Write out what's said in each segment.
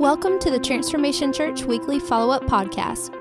Welcome to the Transformation Church Weekly Follow Up Podcast.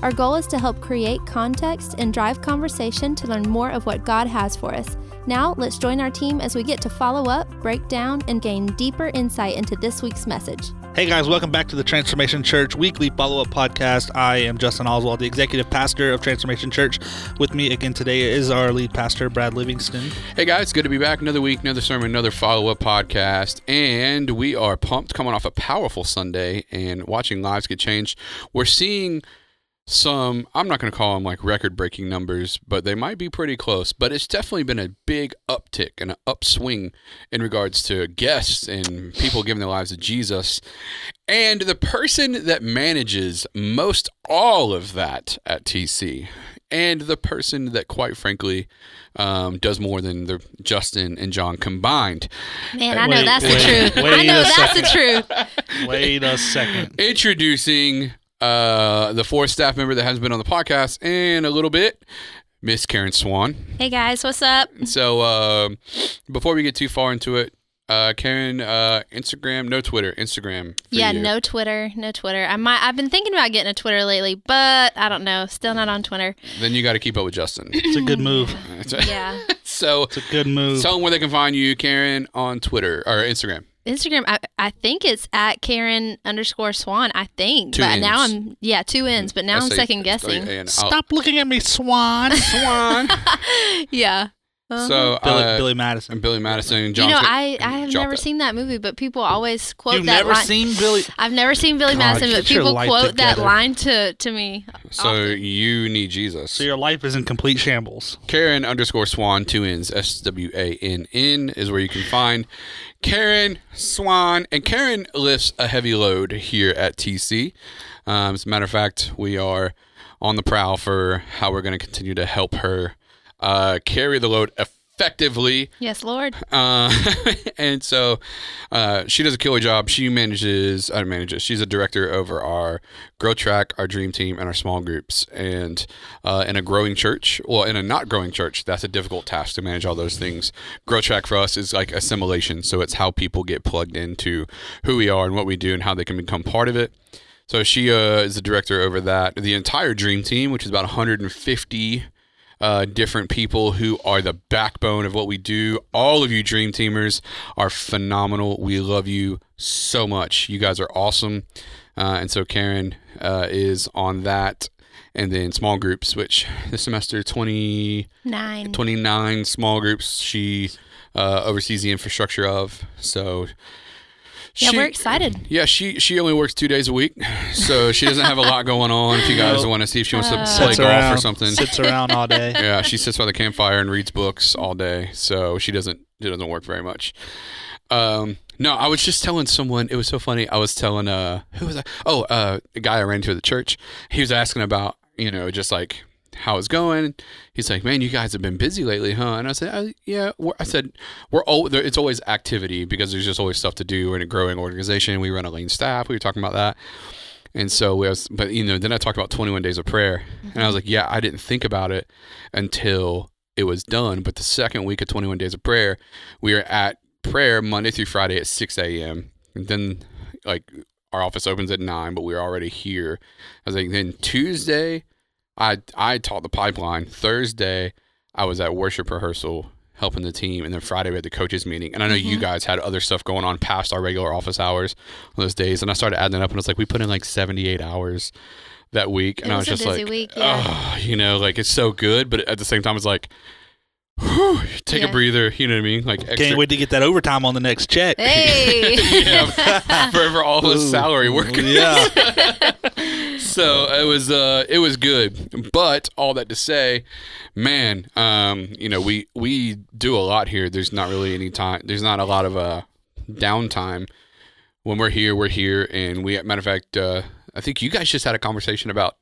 Our goal is to help create context and drive conversation to learn more of what God has for us. Now, let's join our team as we get to follow up, break down, and gain deeper insight into this week's message. Hey guys, welcome back to the Transformation Church weekly follow up podcast. I am Justin Oswald, the executive pastor of Transformation Church. With me again today is our lead pastor, Brad Livingston. Hey guys, good to be back. Another week, another sermon, another follow up podcast. And we are pumped coming off a powerful Sunday and watching lives get changed. We're seeing some i'm not going to call them like record breaking numbers but they might be pretty close but it's definitely been a big uptick and an upswing in regards to guests and people giving their lives to jesus and the person that manages most all of that at tc and the person that quite frankly um, does more than the justin and john combined Man, I know Wait, that's wait, the truth. I know a that's the truth. Wait a second. introducing uh, the fourth staff member that hasn't been on the podcast in a little bit, Miss Karen Swann. Hey guys, what's up? So um before we get too far into it, uh, Karen, uh, Instagram, no Twitter, Instagram. for Yeah, you. no Twitter, no Twitter. I might. I've been thinking about getting a Twitter lately, but I don't know. Still not on Twitter. Then you got to keep up with Justin. It's a good move. Yeah, so It's a good move. tell them where they can find you, Karen, on Twitter or Instagram. Instagram. I, I think it's at Karen underscore Swann. I think, Two but now I'm yeah two ends. But now I I'm second guessing. Stop looking at me, Swan. Swan. Yeah. Uh-huh. so Billy, uh, Billy Madison. and Billy Madison, you John. know, Smith- I, I have never that. seen that movie, but people always quote You've that never line. seen Billy? I've never seen Billy God, Madison, but people life quote that line to to me. So often. you need Jesus. So your life is in complete shambles. Karen underscore Swann, two N's, S W A N N is where you can find Karen Swann. And Karen lifts a heavy load here at TC. Um, as a matter of fact, we are on the prowl for how we're going to continue to help her uh, carry the load effectively. yes, Lord. Uh, and so uh, she does a killer job. She manages, I manages, she's a director over our Grow Track, our Dream Team, and our small groups. And uh, in a growing church, well, in a not growing church, that's a difficult task to manage all those things. Grow Track for us is like assimilation. So it's how people get plugged into who we are and what we do and how they can become part of it. So she uh, is the director over that. The entire Dream Team, which is about 150 uh, different people who are the backbone of what we do. All of you Dream Teamers are phenomenal. We love you so much. You guys are awesome. Uh, and so Karen uh, is on that. And then small groups, which this semester 20, Nine. 29 small groups she uh, oversees the infrastructure of. So Yeah, she- we're excited. yeah, she she only works two days a week, so she doesn't have a lot going on. If you guys Nope. want to see if she wants to Uh, play golf around, or something, Sits around all day. yeah, she sits by the campfire and reads books all day, so she doesn't she doesn't work very much. Um, no, I was just telling someone. It was so funny. I was telling uh, who was I? Oh, uh, a guy I ran into at the church. He was asking about you know just like how it's going. He's like, man, you guys have been busy lately, huh? And I said, uh, yeah. We're, I said, we're all there. It's always activity because there's just always stuff to do. We're in a growing organization. We run a lean staff. We were talking about that. And so we was, but you know, then I talked about 21 days of prayer, and I was like, yeah, I didn't think about it until it was done. But the second week of 21 days of prayer, we were at prayer Monday through Friday at 6 a.m. And then, like, our office opens at nine, but we are already here. I was like, then Tuesday, I I taught the pipeline. Thursday, I was at worship rehearsal helping the team, and then Friday we had the coaches meeting. And I know you Mhm. guys had other stuff going on past our regular office hours on those days. And I started adding it up, and it's like we put in like 78 hours that week, and It I was was a just busy like, week, yeah. oh, you know, like it's so good, but at the same time, it's like. whew, take Yeah. a breather, you know what I mean? Like extra, Can't wait to get that overtime on the next check. Hey. yeah, for, for all his salary work. Yeah. so it was uh it was good but all that to say man um you know we we do a lot here there's not really any time there's not a lot of uh downtime when we're here we're here and we matter of fact uh i think you guys just had a conversation about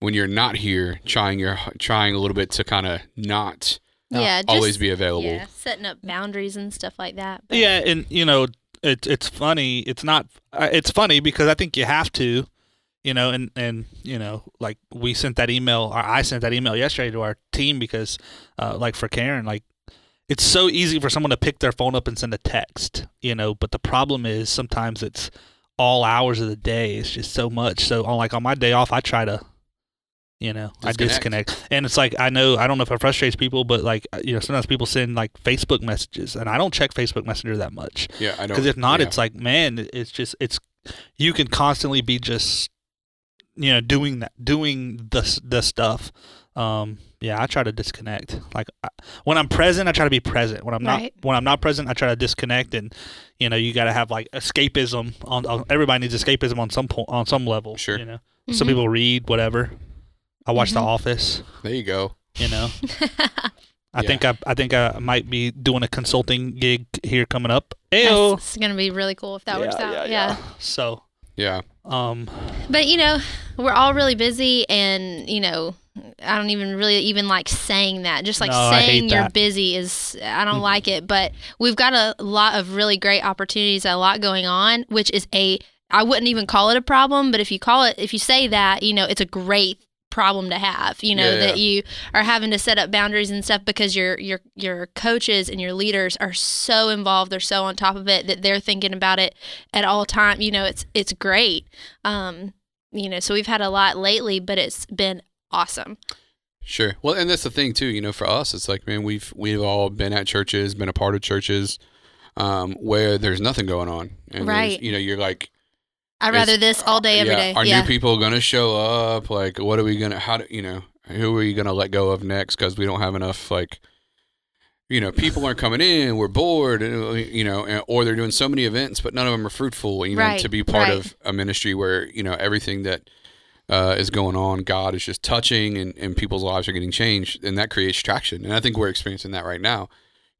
when you're not here trying your trying a little bit to kind of not yeah, just, always be available Yeah, setting up boundaries and stuff like that. But- Yeah, and you know, it, it's funny. It's not. uh, It's funny because I think you have to, you know, and and you know, like we sent that email, or I sent that email yesterday to our team because, uh, like for Karen, like it's so easy for someone to pick their phone up and send a text, you know, but the problem is sometimes it's all hours of the day. It's just so much. So on like on my day off, I try to, you know, I Disconnect. disconnect. And it's like I know I don't know if it frustrates people, but like you know, sometimes people send like Facebook messages, and I don't check Facebook Messenger that much Yeah, I don't. because if not, yeah. it's like man, it's just it's you can constantly be just you know doing that doing the s- the stuff. Um, yeah, I try to disconnect. Like I, when I'm present, I try to be present. When I'm not Right. when I'm not present, I try to disconnect. And you know, you got to have like escapism. On, on everybody needs escapism on some point on some level. Sure. You know, some Mhm. people read whatever. I watch The Mhm. Office. there you go. You know, I Yeah. think I I think I might be doing a consulting gig here coming up. Ayo. That's it's gonna be really cool if that works out. Yeah, yeah. So, Yeah, um, But you know, we're all really busy, and you know, I don't even really even like saying that. Just like No, saying you're that. busy is I don't like it. But we've got a lot of really great opportunities, a lot going on, which is a I wouldn't even call it a problem, but if you call it, if you say that, you know, it's a great problem to have. You know Yeah, that you are having to set up boundaries and stuff because your your your coaches and your leaders are so involved. They're so on top of it that they're thinking about it at all time. You know, it's it's great. Um, you know, so we've had a lot lately, but it's been awesome. sure. Well, and that's the thing too. You know, for us, it's like man, we've we've all been at churches, been a part of churches, um, where there's nothing going on, and Right. You know, you're like, I'd rather this all day, every yeah, day. Are yeah. new people going to show up? Like, what are we gonna? How do you know? Who are you going to let go of next? Because we don't have enough. Like, you know, people aren't coming in. We're bored. uh, You know, or they're doing so many events, but none of them are fruitful. You know, Right, to be part right. of a ministry where you know everything that uh, is going on, God is just touching, and, and people's lives are getting changed, and that creates traction. And I think we're experiencing that right now.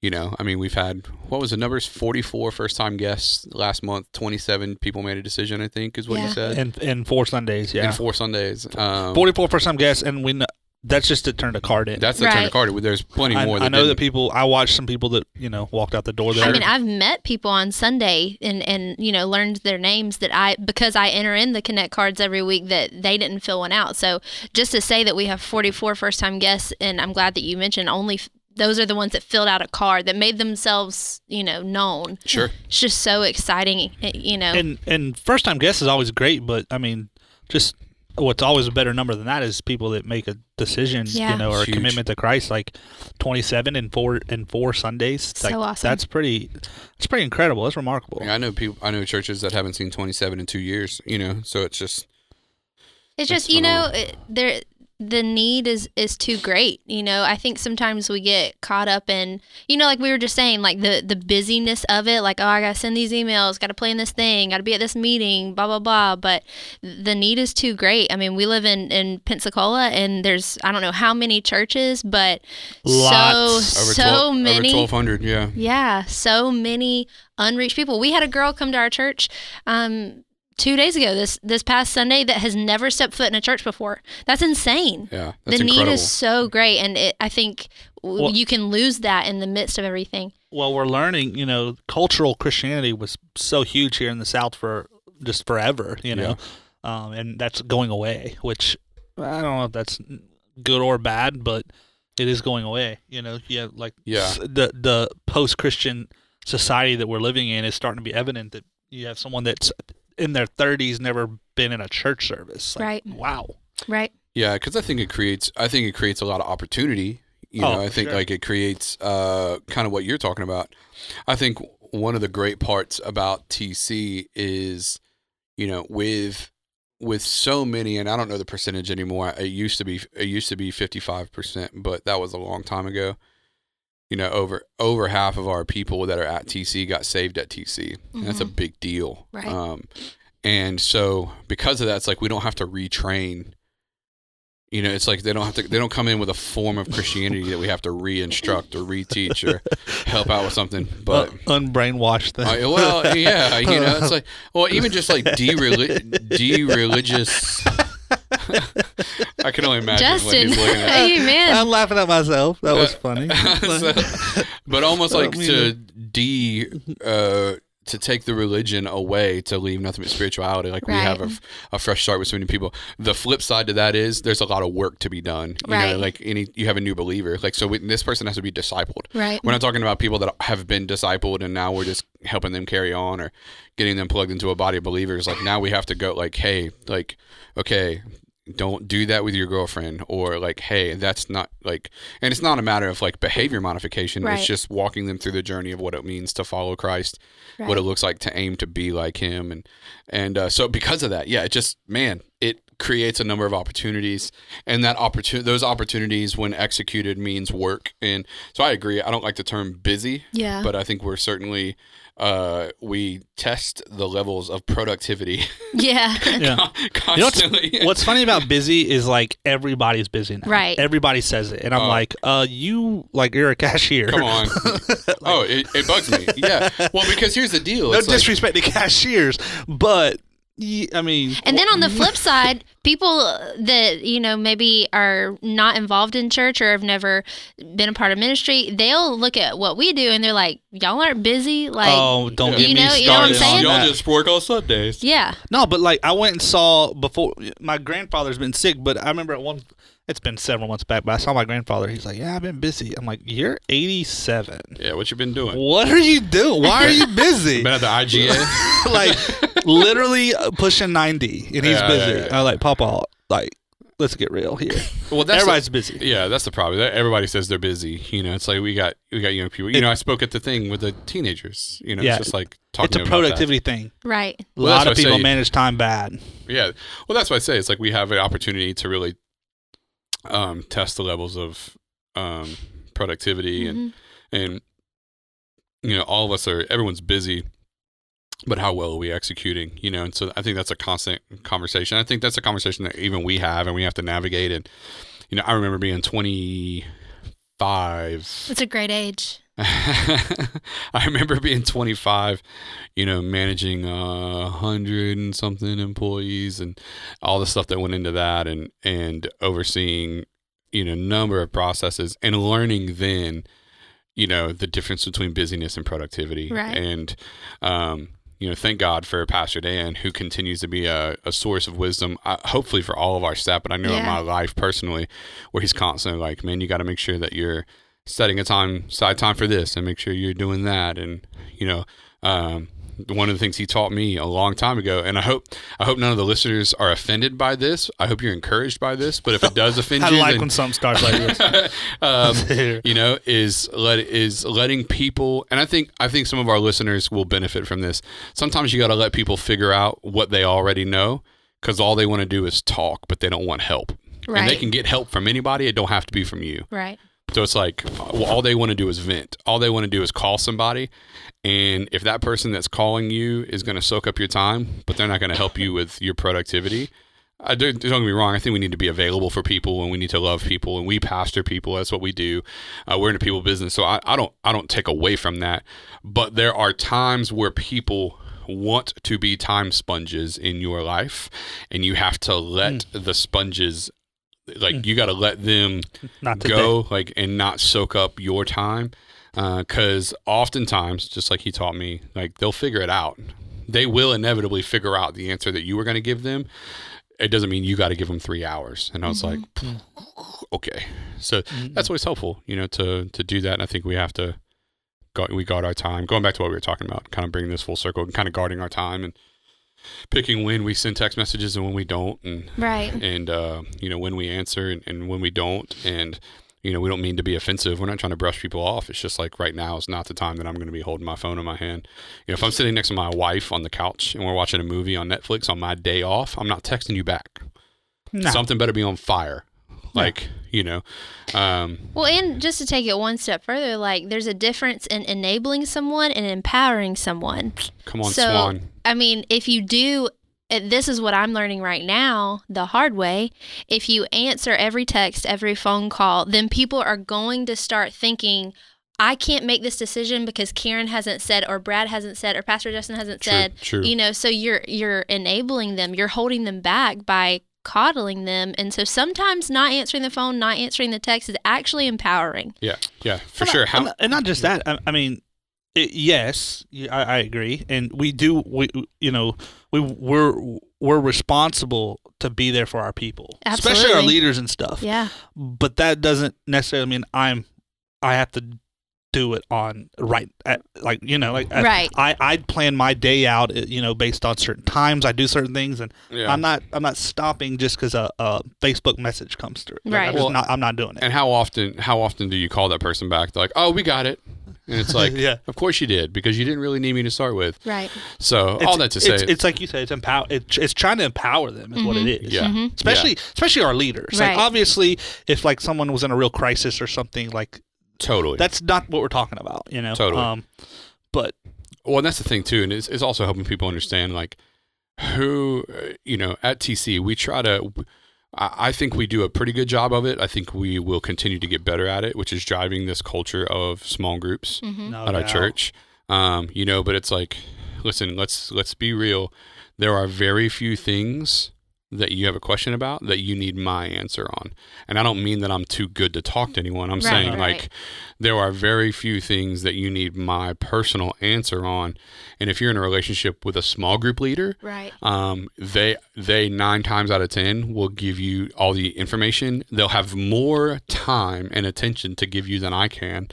You know, I mean, we've had what was the numbers? Forty-four first-time guests last month. Twenty-seven people made a decision. I think is what Yeah. you said in in four Sundays, yeah, in four Sundays. Um, 44 first time guests, and we kn- that's just to turn the card in. that's the turn Right. card in. There's plenty I, more. I that know that people. I watched some people that you know walked out the door there. I mean, I've met people on Sunday and and you know learned their names that I because I enter in the connect cards every week that they didn't fill one out. So just to say that we have 44 first time guests, and I'm glad that you mentioned only those are the ones that filled out a card that made themselves you know known. Sure. It's just so exciting, eh, you know. and and first time guest is always great, but I mean, just what's always a better number than that is people that make a decision, Yeah. you know, or a commitment to Christ, like twenty seven and four and four Sundays. So like, awesome. That's pretty. It's pretty incredible. That's remarkable. I know people. I know churches that haven't seen 27 in two years. You know, so it's just It's That's just you know it- there the need is is too great. You know, I think sometimes we get caught up in you know like we were just saying like the the busyness of it. Like oh I gotta send these emails, gotta plan this thing, gotta be at this meeting, blah blah blah. But the need is too great. I mean, we live in in Pensacola and there's I don't know how many churches, but Lots. so over so 12, many. over 1,200. Yeah. Yeah, so many unreached people. We had a girl come to our church um, two days ago, this this past Sunday, that has never stepped foot in a church before. That's insane. Yeah. That's the need is so great, and it, I think Well- you can lose that in the midst of everything. well, we're learning. You know, cultural Christianity was so huge here in the South for just forever. You know, um, and that's going away. Which I don't know if that's good or bad, but it is going away. You know, yeah, like Yeah. the the post Christian society that we're living in is starting to be evident that you have someone that's in their 30s never been in a church service. Like, Right. Wow. Right. Yeah, because I think it creates. I think it creates a lot of opportunity. You Oh, know, I think sure. like it creates uh, kind of what you're talking about. I think one of the great parts about TC is, you know, with with so many, and I don't know the percentage anymore. It used to be it used to be 55 percent, but that was a long time ago. You know, over over half of our people that are at TC got saved at TC. And that's a big deal. Right. Um, and so because of that, it's like we don't have to retrain. You know, it's like they don't have to. They don't come in with a form of Christianity that we have to re-instruct or reteach or help out with something. But Uh, unbrainwashed them. uh, well, yeah, you know, it's like well, even just like de-reli- de-religious. I can only imagine what he's looking at. hey man, I'm laughing at myself. That was funny. So- but almost like mean, to de uh to take the religion away to leave nothing but spirituality. Like we have a, Right. a fresh start with so many people. The flip side to that is there's a lot of work to be done. You Right. know, like any you have a new believer. Like so, we, this person has to be discipled. Right. We're not talking about people that have been discipled and now we're just helping them carry on or getting them plugged into a body of believers. Like now we have to go like, hey, like, okay, don't do that with your girlfriend or like, hey, that's not like, and it's not a matter of like behavior modification. Right. It's just walking them through the journey of what it means to follow Christ, what it looks like to aim to be like Him, and and uh, so because of that, yeah, it just man, it creates a number of opportunities, and that opportunity, those opportunities when executed means work, and so I agree. I don't like the term busy, Yeah. but I think we're certainly uh, we test the levels of productivity yeah. Yeah. You know what's, constantly. what's funny about busy is like everybody's busy now. Right. Everybody says it, and I'm Oh. like, uh, you like you're a cashier. Come on. oh, it, it bugs me. Yeah. Well, because here's the deal. no It's like- disrespect to cashiers, but ye- I mean, And then on the flip side, people that you know maybe are not involved in church or have never been a part of ministry, they'll look at what we do and they're like, "Y'all aren't busy." Like, oh, don't Yeah. get You me know- you started know what I'm on saying? Y'all that. just work on Sundays. yeah, No, but like I went and saw before my grandfather's been sick, but I remember at one it's been several months back, but I saw my grandfather. He's like, "Yeah, I've been busy." I'm like, "You're 87. Yeah, what you been doing? What are you doing? Why are you busy?" Been at the IGA? like literally uh, pushing 90 and he's Yeah, busy. yeah, yeah. I like Papa, like let's get real here. well, that's Everybody's busy. yeah, that's the problem. Everybody says they're busy. You know, it's like we got we got young people. You know, I spoke at the thing with the teenagers. You know, Yeah, it's just like talking It's a to about that. productivity thing. right. A Well, lot of people say. manage time bad. Yeah. Well, that's what I say. It's like we have an opportunity to really um, test the levels of um, productivity and Mhm. and you know all of us are everyone's busy but how well are we executing you know and so i think that's a constant conversation i think that's a conversation that even we have and we have to navigate and you know i remember being 25 It's a great age. I remember being 25, you know, managing a hundred and something employees and all the stuff that went into that, and and overseeing, you know, number of processes and learning then, you know, the difference between busyness and productivity, Right. and um, you know, thank God for Pastor Dan, who continues to be a, a source of wisdom, uh, hopefully for all of our staff, but I know in my life personally, where he's constantly like, man, you got to make sure that you're setting a time side time for this and make sure you're doing that. And you know um, one of the things he taught me a long time ago and i hope i hope none of the listeners are offended by this. I hope you're encouraged by this. But if it does offend I you i like then- when something starts like this. um, you know is let is letting people and i think i think some of our listeners will benefit from this. Sometimes you got to let people figure out what they already know because all they want to do is talk but they don't want help. And they can get help from anybody. It don't have to be from you. Right. So it's like well, all they want to do is vent. All they want to do is call somebody. And if that person that's calling you is going to soak up your time, but they're not going to help you with your productivity, I don't, don't get me wrong. I think we need to be available for people and we need to love people and we pastor people. That's what we do. Uh, we're in a people business. So I, I don't I don't take away from that. But there are times where people want to be time sponges in your life and you have to let the sponges like you got to let them Not today. go like and not soak up your time uh, because oftentimes just like he taught me like they'll figure it out. They will inevitably figure out the answer that you were going to give them. It doesn't mean you got to give them three hours. And i was like mm-hmm. mm. okay. So mm-hmm. that's always helpful you know to to do that. And i think we have to guard, we guard our time. Going back to what we were talking about kind of bringing this full circle and kind of guarding our time and picking when we send text messages and when we don't and Right. and uh, you know when we answer and, and when we don't and you know we don't mean to be offensive. We're not trying to brush people off. It's just like right now is not the time that i'm going to be holding my phone in my hand. You know if i'm sitting next to my wife on the couch and we're watching a movie on netflix on my day off i'm not texting you back. Nah. something better be on fire like you know um Well, and just to take it one step further, like there's a difference in enabling someone and empowering someone. come on so, swan I mean, if you do, this is what I'm learning right now the hard way. If you answer every text, every phone call, then people are going to start thinking, I can't make this decision because Karen hasn't said, or Brad hasn't said, or Pastor Justin hasn't True, said. true. You know, so you're you're enabling them, you're holding them back by coddling them, and so sometimes not answering the phone, not answering the text is actually empowering. yeah yeah for And sure not- how and, and not just that. I, I mean, it, yes, I, I agree, and we do. We you know we we're we're responsible to be there for our people, especially our leaders and stuff. Yeah. But that doesn't necessarily mean I'm I have to do it on right at, like you know like Right. I I plan my day out uh, you know based on certain times I do certain things and Yeah. I'm not I'm not stopping just because a, a Facebook message comes through. Like, Right. I'm, Well, not, I'm not doing it. And how often how often do you call that person back? They're like, "Oh, we got it," and it's like, Yeah. of course you did because you didn't really need me to start with." Right. So all that to say, it's, it's like you said, it's empower. It's, it's trying to empower them, is what it is. yeah, Mhm. Especially, especially our leaders. Right. Like obviously, if like someone was in a real crisis or something, like totally. that's not what we're talking about. You know. Totally. Um, but Well, and that's the thing too, and it's, it's also helping people understand like who uh, you know at TC we try to. I I think we do a pretty good job of it. I think we will continue to get better at it, which is driving this culture of small groups Mm-hmm. no at our church. Um, you know, but it's like, listen, let's let's be real. There are very few things that you have a question about that you need my answer on. And I don't mean that I'm too good to talk to anyone. I'm Right, saying right. like there are very few things that you need my personal answer on. And if you're in a relationship with a small group leader, Right. um, they they nine times out of ten will give you all the information. They'll have more time and attention to give you than I can.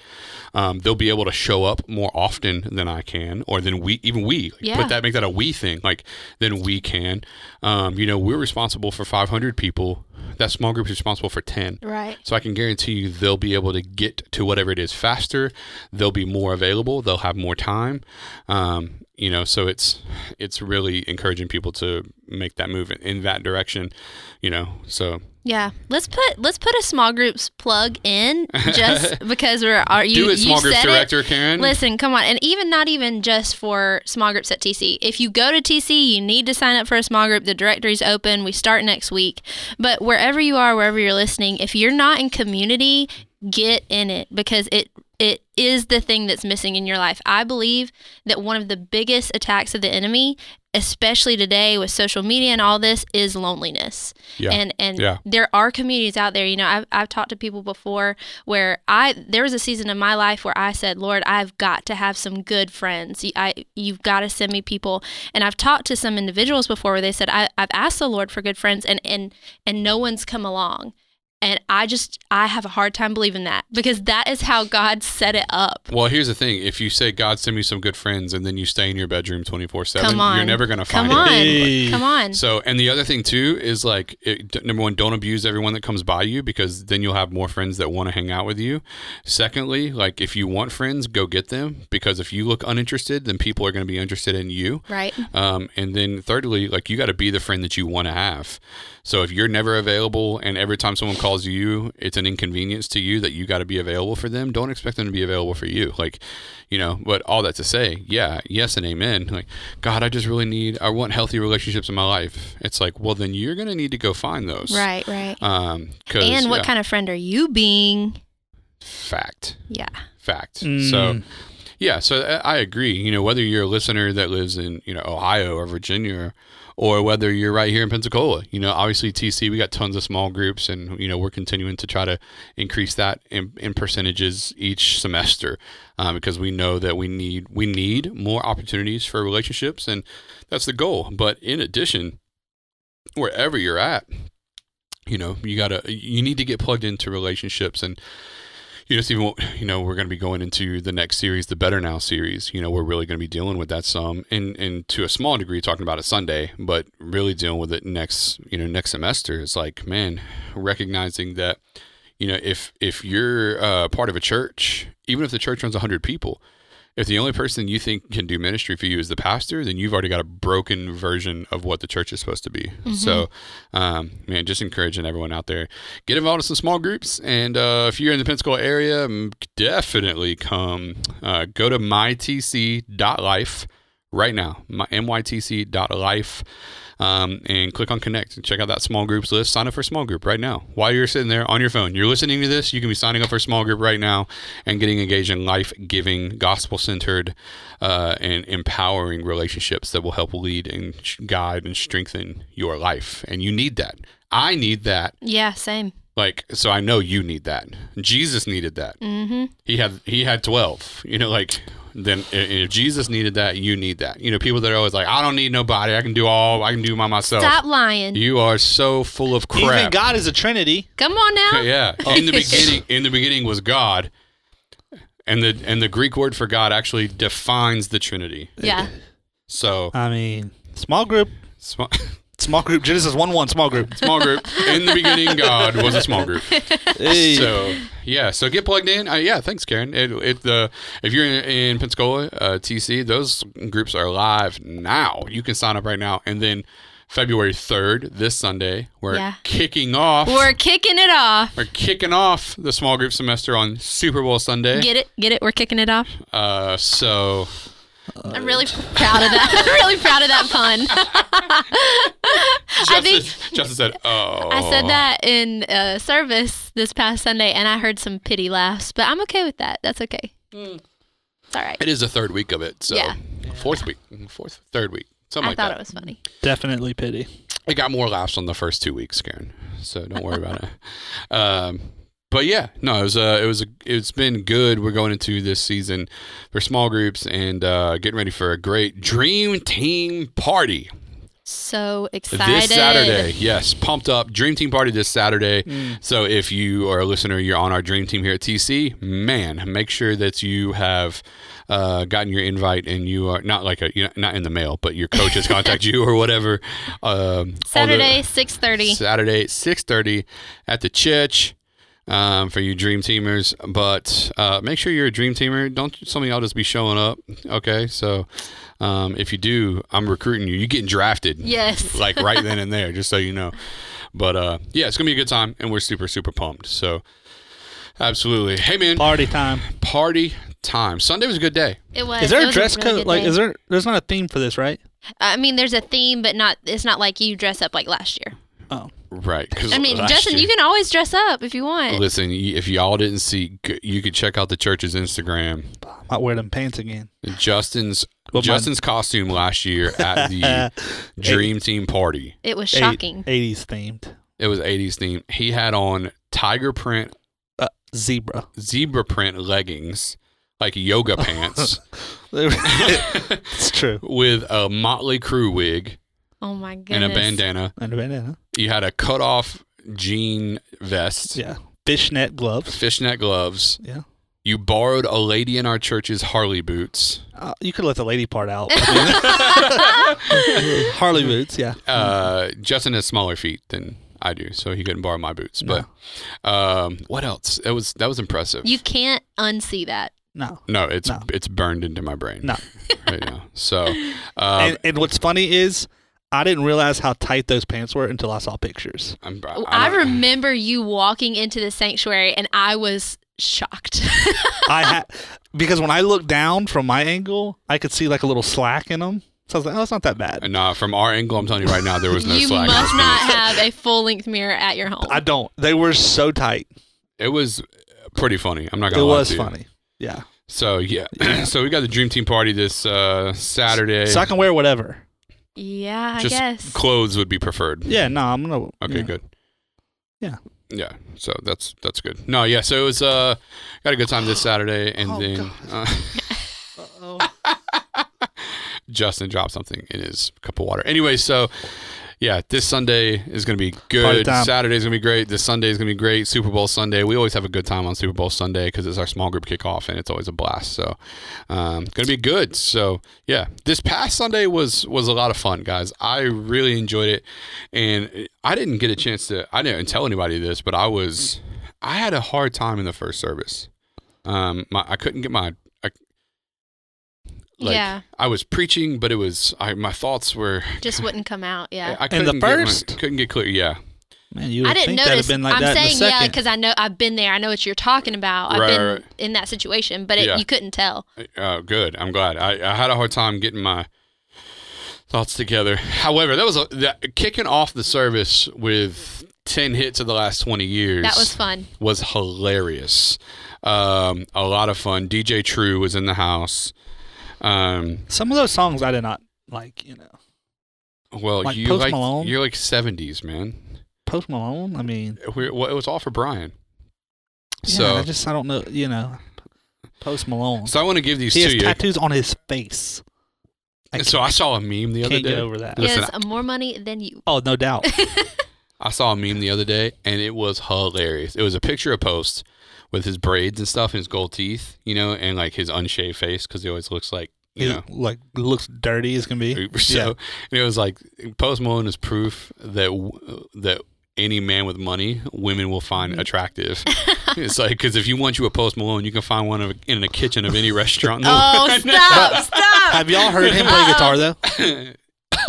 Um, they'll be able to show up more often than I can, or than we even we. Like, Yeah. Put that make that a we thing, like than we can. Um, you know, we're responsible for 500 people. That small group is responsible for 10. Right. So I can guarantee you they'll be able to get to whatever it is faster. They'll be more available. They'll have more time. Um, you know, so it's it's really encouraging people to make that move in, in that direction. You know, so Yeah. Let's put let's put a small groups plug in just because we're are you do it, small you group said it. director Karen. Listen, come on. And even not even just for small groups at TC. If you go to TC, you need to sign up for a small group. The directory's open. We start next week. But wherever you are, wherever you're listening, if you're not in community, get in it because it it is the thing that's missing in your life. I believe that one of the biggest attacks of the enemy, especially today with social media and all this, is loneliness. Yeah. And and Yeah. there are communities out there. You know, I've I've talked to people before where I there was a season in my life where I said, Lord, I've got to have some good friends. I you've got to send me people. And I've talked to some individuals before where they said, I, I've asked the Lord for good friends and and and no one's come along. And I just I have a hard time believing that because that is how God set it up. well, here's the thing: if you say God send me some good friends, and then you stay in your bedroom 24 seven, you're never gonna find Come it. on. Hey. Come on. So, and the other thing too is like, it, number one, don't abuse everyone that comes by you because then you'll have more friends that want to hang out with you. Secondly, like if you want friends, go get them because if you look uninterested, then people are going to be interested in you. right. Um, and then thirdly, like you got to be the friend that you want to have. So if you're never available and every time someone calls you, it's an inconvenience to you that you got to be available for them, don't expect them to be available for you. Like, you know, but all that to say, yeah, yes and amen. Like, God, I just really need, I want healthy relationships in my life. It's like, well, then you're going to need to go find those. Right, right. Um, cause, and what yeah, kind of friend are you being? fact, Yeah. fact. Mm. So, yeah, so I I agree. You know, whether you're a listener that lives in you know Ohio or Virginia, or whether you're right here in Pensacola, you know, obviously TC we got tons of small groups, and you know we're continuing to try to increase that in, in percentages each semester, um, because we know that we need we need more opportunities for relationships, and that's the goal. But in addition, wherever you're at, you know, you gotta you need to get plugged into relationships and you just even you know we're going to be going into the next series the better now series. You know we're really going to be dealing with that some and and to a small degree talking about it sunday but really dealing with it next you know next semester. It's like man recognizing that you know if if you're uh, part of a church even if the church runs 100 people if the only person you think can do ministry for you is the pastor, then you've already got a broken version of what the church is supposed to be. So, um, man, just encouraging everyone out there, get involved in some small groups. And uh, if you're in the Pensacola area, definitely come. Uh, go to mytc.life right now, my, mytc.life, um, and click on connect and check out that small groups list. Sign up for a small group right now. While you're sitting there on your phone, you're listening to this, you can be signing up for a small group right now and getting engaged in life giving, gospel centered, uh, and empowering relationships that will help lead and guide and strengthen your life. And you need that. I need that. Yeah, same. Like, so I know you need that. Jesus needed that. Mm-hmm. He had he had twelve. You know, like then if Jesus needed that, you need that. You know, people that are always like, I don't need nobody. I can do all. I can do by myself. Stop lying. You are so full of crap. Even God is a Trinity. Come on now. Yeah. In the beginning, in the beginning was God, and the and the Greek word for God actually defines the Trinity. Yeah. So I mean, small group, small, small group. Genesis one one, small group. small group. In the beginning, God was a small group. Hey. So yeah, so get plugged in. Uh, yeah, thanks, Karen. It, it the if you're in, in Pensacola, uh, TC, those groups are live now. You can sign up right now, and then February third, this Sunday, we're Yeah. kicking off. We're kicking it off. we're kicking off the small group semester on Super Bowl Sunday. Get it? Get it? We're kicking it off. Uh, so I'm really proud of that. I'm really proud of that pun. I think Justin said, "Oh, I said that in uh, service this past Sunday, and I heard some pity laughs, but I'm okay with that. That's okay. It's all right. It is the third week of it, so Yeah. fourth week, fourth, third week, something I like that. I thought that. it was funny. Definitely pity. It got more laughs on the first two weeks, Karen. So don't worry about it. Um, but yeah, no, it was uh, it was a, it's been good. We're going into this season for small groups and uh, getting ready for a great dream team party So excited. this Saturday. Yes, pumped up dream team party this Saturday. So if you are a listener, you're on our dream team here at TC. Man, make sure that you have. Uh, gotten your invite and you are not like a you're not in the mail, but your coach has contacted you or whatever. Um, Saturday, six thirty. Saturday, six thirty at the church um, for you dream teamers. But uh, make sure you're a dream teamer. Don't some of y'all just be showing up. Okay, so um, if you do, I'm recruiting you. You're getting drafted. Yes. like right then and there, just so you know. But uh, yeah, it's gonna be a good time, and we're super super pumped. So absolutely, hey man, Party time. party time. Sunday was a good day. It was. Is there it a was dress really code? good Like, day. is there? There's not a theme for this, right? I mean, there's a theme, but not. It's not like you dress up like last year. Oh, Right. 'cause I mean, Justin, year- you can always dress up if you want. Listen, if y'all didn't see, you could check out the church's Instagram. I might wear them pants again. Justin's Well, my- Justin's costume last year at the Dream Team party. It was shocking. 80s themed. It was 80s themed. He had on tiger print, Uh, zebra. zebra print leggings, like yoga pants, it's true. with a Motley Crue wig Oh my goodness. and a bandana. And a bandana. You had a cut off jean vest, Yeah. Fishnet gloves. fishnet gloves. Yeah. You borrowed a lady in our church's Harley boots. Uh, you could let the lady part out. Harley boots. Yeah. Uh, Justin has smaller feet than I do, so he couldn't borrow my boots. But um, what else? It was that was impressive. You can't unsee that. No. no, it's No. it's burned into my brain No. right now. So um, and, and what's funny is I didn't realize how tight those pants were until I saw pictures. I'm, I, I remember you walking into the sanctuary, and I was shocked. I had because when I looked down from my angle, I could see like a little slack in them. So I was like, "Oh, it's not that bad." Nah, from our angle, I'm telling you right now, there was no you slack. in must not have a full length mirror at your home. I don't. They were so tight. It was pretty funny. I'm not It gonna lie It was to you. funny. Yeah. So yeah, so we got the Dream Team party this uh, Saturday. So I can wear whatever. Yeah, I guess. clothes would be preferred. Yeah. No, I'm gonna. Okay, yeah. good. Yeah. Yeah. So that's that's good. No, yeah. So it was uh got a good time this Saturday, and Oh, then uh, Uh-oh. Justin dropped something in his cup of water. Anyway, so yeah, this Sunday is going to be good. Saturday is going to be great. This Sunday is going to be great. Super Bowl Sunday. We always have a good time on Super Bowl Sunday because it's our small group kickoff and it's always a blast. So, um, going to be good. So, yeah, this past Sunday was was a lot of fun, guys. I really enjoyed it, and I didn't get a chance to. I didn't tell anybody this, but I was. I had a hard time in the first service. Um, my I couldn't get my. I, like, yeah, I was preaching, but it was I, my thoughts were just wouldn't come out. Yeah. I In couldn't the get my- first? couldn't get clear. Yeah, Man, you I didn't think that'd notice. been like I'm that saying yeah because I know I've been there. I know what you're talking about. I've Right, been right, right. in that situation, but it, Yeah. you couldn't tell. uh, good. I'm glad. I, I had a hard time getting my thoughts together. However, that was a, that, kicking off the service with ten hits of the last twenty years. That was fun. was hilarious. Um, a lot of fun. DJ True was in the house. Um, Some of those songs I did not like. You know, well, Like you Post like Malone? you're like seventies man. Post Malone. I mean, We, well, it was all for Brian. yeah, So, I just I don't know. You know, Post Malone. so I want to give these he to has you. tattoos on his face. I so I saw a meme the other can't day. get over that. He Listen, has more money than you. Oh, no doubt. I saw a meme the other day, and it was hilarious. It was a picture of Post with his braids and stuff, and his gold teeth, you know, and like his unshaved face because he always looks like you He know. like looks dirty as can be. So, Yeah. and it was like Post Malone is proof that that any man with money, women will find mm-hmm. attractive. it's like because if you want you a Post Malone, you can find one of, in the kitchen of any restaurant. in the Oh, world. stop, stop. Have y'all heard him play guitar though?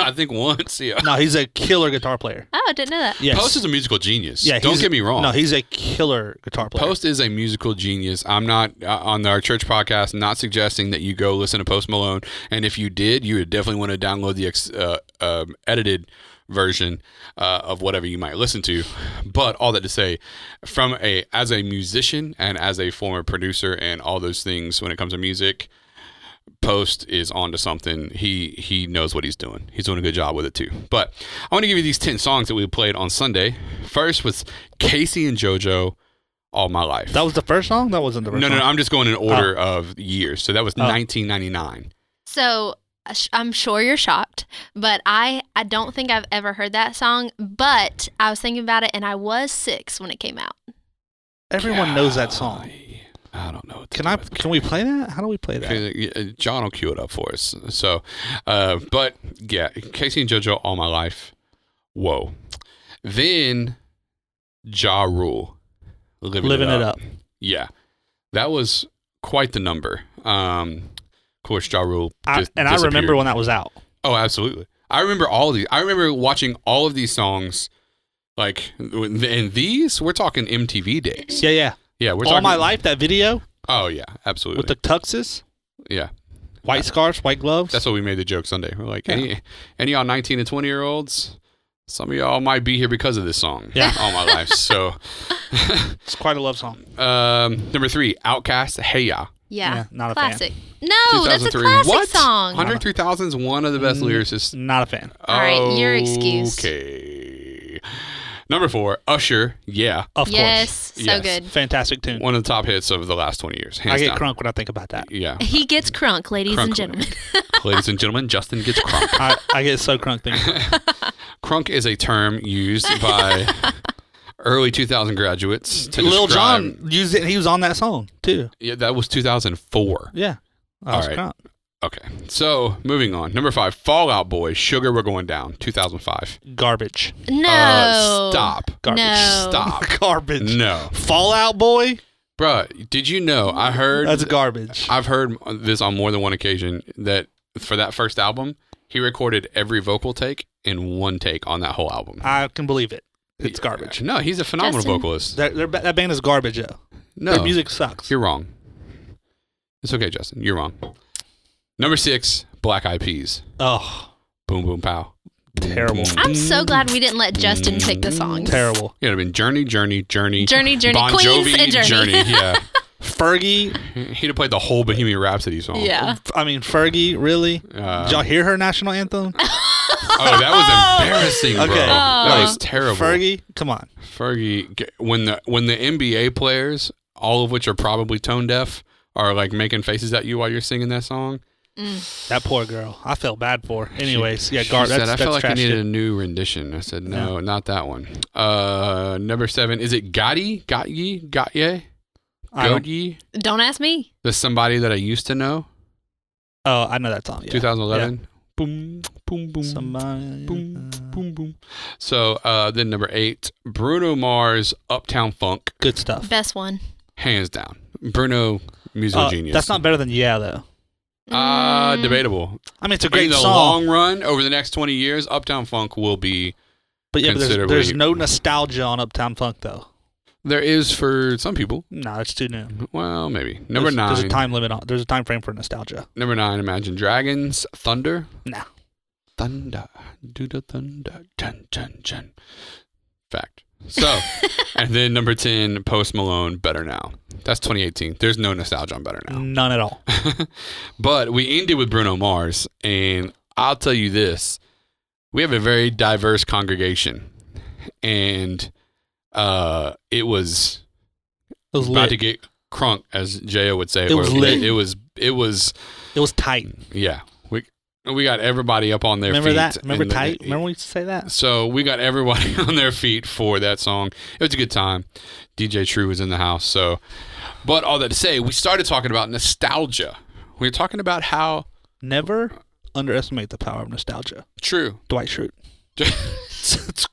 I think once, yeah. No, he's a killer guitar player. Oh, I didn't know that. Yes. Post is a musical genius. yeah, don't he's- get me wrong. No, he's a killer guitar player. Post is a musical genius. I'm not uh, on our church podcast. Not suggesting that you go listen to Post Malone. And if you did, you would definitely want to download the ex, uh, um, edited version uh, of whatever you might listen to. But all that to say, from a as a musician and as a former producer and all those things when it comes to music, Post is onto something. He he knows what he's doing. He's doing a good job with it too. But I want to give you these ten songs that we played on Sunday. First was K-Ci and JoJo, "All My Life." That was the first song. That wasn't the first no, no, song. no. I'm just going in order of years. So that was Oh. 1999. So uh, I'm sure you're shocked, but I I don't think I've ever heard that song. But I was thinking about it, and I was six when it came out. Everyone knows that song. I don't know. Can do I? Can we play that? How do we play that? Uh, John will cue it up for us. So, uh, but yeah, K-Ci and JoJo all my life. Whoa. Then Ja Rule, living, Living it up. Yeah, that was quite the number. Um, of course, Ja Rule. I, and I remember when that was out. Oh, absolutely. I remember all of these. I remember watching all of these songs. Like, and these we're talking MTV days. Yeah, yeah. Yeah, we're All talking. my life, that video Oh yeah, absolutely. with the tuxes, yeah, white scarves, white gloves. That's what we made the joke Sunday. We're like, Yeah. any any y'all 19 and 20 year olds, some of y'all might be here because of this song. Yeah. all my life. So, it's quite a love song. um, number three, OutKast, Hey Ya, Yeah, Yeah, not a fan. classic. No, that's a 2003. classic what? song. Andre 3000's one of the best Mm, lyricists. Not a fan. All right, your excuse. Okay. Number four, Usher, Yeah, Of course. yes, so Yes. good. Fantastic tune. one of the top hits of the last 20 years. Hands I get down. crunk when I think about that. Yeah, He gets crunk, ladies and gentlemen. ladies and gentlemen, Justin gets crunk. I, I get so crunk thinking. crunk is a term used by early 2000 graduates to Lil describe Jon used it. He was on that song too. Yeah, that was 2004. Yeah. I All was right. crunk. Okay. So, moving on. Number five, Fall Out Boy, Sugar We're Going Down, 2005. Garbage. No. Uh, stop. Garbage. No. Stop. Garbage. No. Fall Out Boy. Bruh, did you know? I heard, That's garbage. I've heard this on more than one occasion that for that first album, he recorded every vocal take in one take on that whole album. I can believe it. It's garbage. No, he's a phenomenal Justin? vocalist. That, their- that band is garbage though. No, Their music sucks. you're wrong. It's okay, Justin. You're wrong. Number six, Black Eyed Peas. Oh, Boom, boom, pow. Terrible. I'm so glad we didn't let Justin pick the songs. terrible. It would have been Journey, Journey, Journey. Journey, Journey, Bon Queens Jovi, and Journey. Yeah. Fergie. He'd have played the whole Bohemian Rhapsody song. Yeah. I mean Fergie. Really? Uh, Did y'all hear her national anthem? oh, that was embarrassing, bro. Okay. That Oh. was terrible. Fergie. Come on. Fergie, g- when the when the NBA players, all of which are probably tone deaf, are like making faces at you while you're singing that song. Mm. That poor girl. I felt bad for. her. Anyways, yeah, She gar- said, I felt like I needed shit. a new rendition. I said, no, not that one. Uh, number seven, is it Gotti? Gotti? Gotye? I don't- Gotti? Don't ask me. The somebody that I used to know? Oh, I know that song. Yeah. 2011? Boom, boom, boom. Somebody. boom, uh, boom, boom. So uh, then number eight, Bruno Mars, Uptown Funk, Good stuff. Best one. hands down. Bruno, musical Uh, genius. That's not better than Yeah though. Uh, Mm. debatable. I mean, it's a great In the song, long run, over the next twenty years, Uptown Funk will be. but yeah, but there's, considerably- there's no nostalgia on Uptown Funk though. There is for some people. No, it's too new. Well, maybe number there's, nine. There's a time limit on. There's a time frame for nostalgia. Number nine, Imagine Dragons, Thunder. Nah. Thunder, do the thunder, dun dun dun. Fact. So, and then number ten, Post Malone, Better Now. That's 2018. There's no nostalgia on Better Now. None at all. but we ended with Bruno Mars, and I'll tell you this: we have a very diverse congregation, and uh, it was It was about lit. to get crunk, as Jo would say. It was lit. It was. It was. It was tight. Yeah. We we got everybody up on their feet. Remember feet. that? Remember and the- tight? Remember we used to say that? So we got everybody on their feet for that song. It was a good time. DJ True was in the house. So, but all that to say, we started talking about nostalgia. We were talking about how Never underestimate the power of nostalgia. true. Dwight Schrute. it's, it's,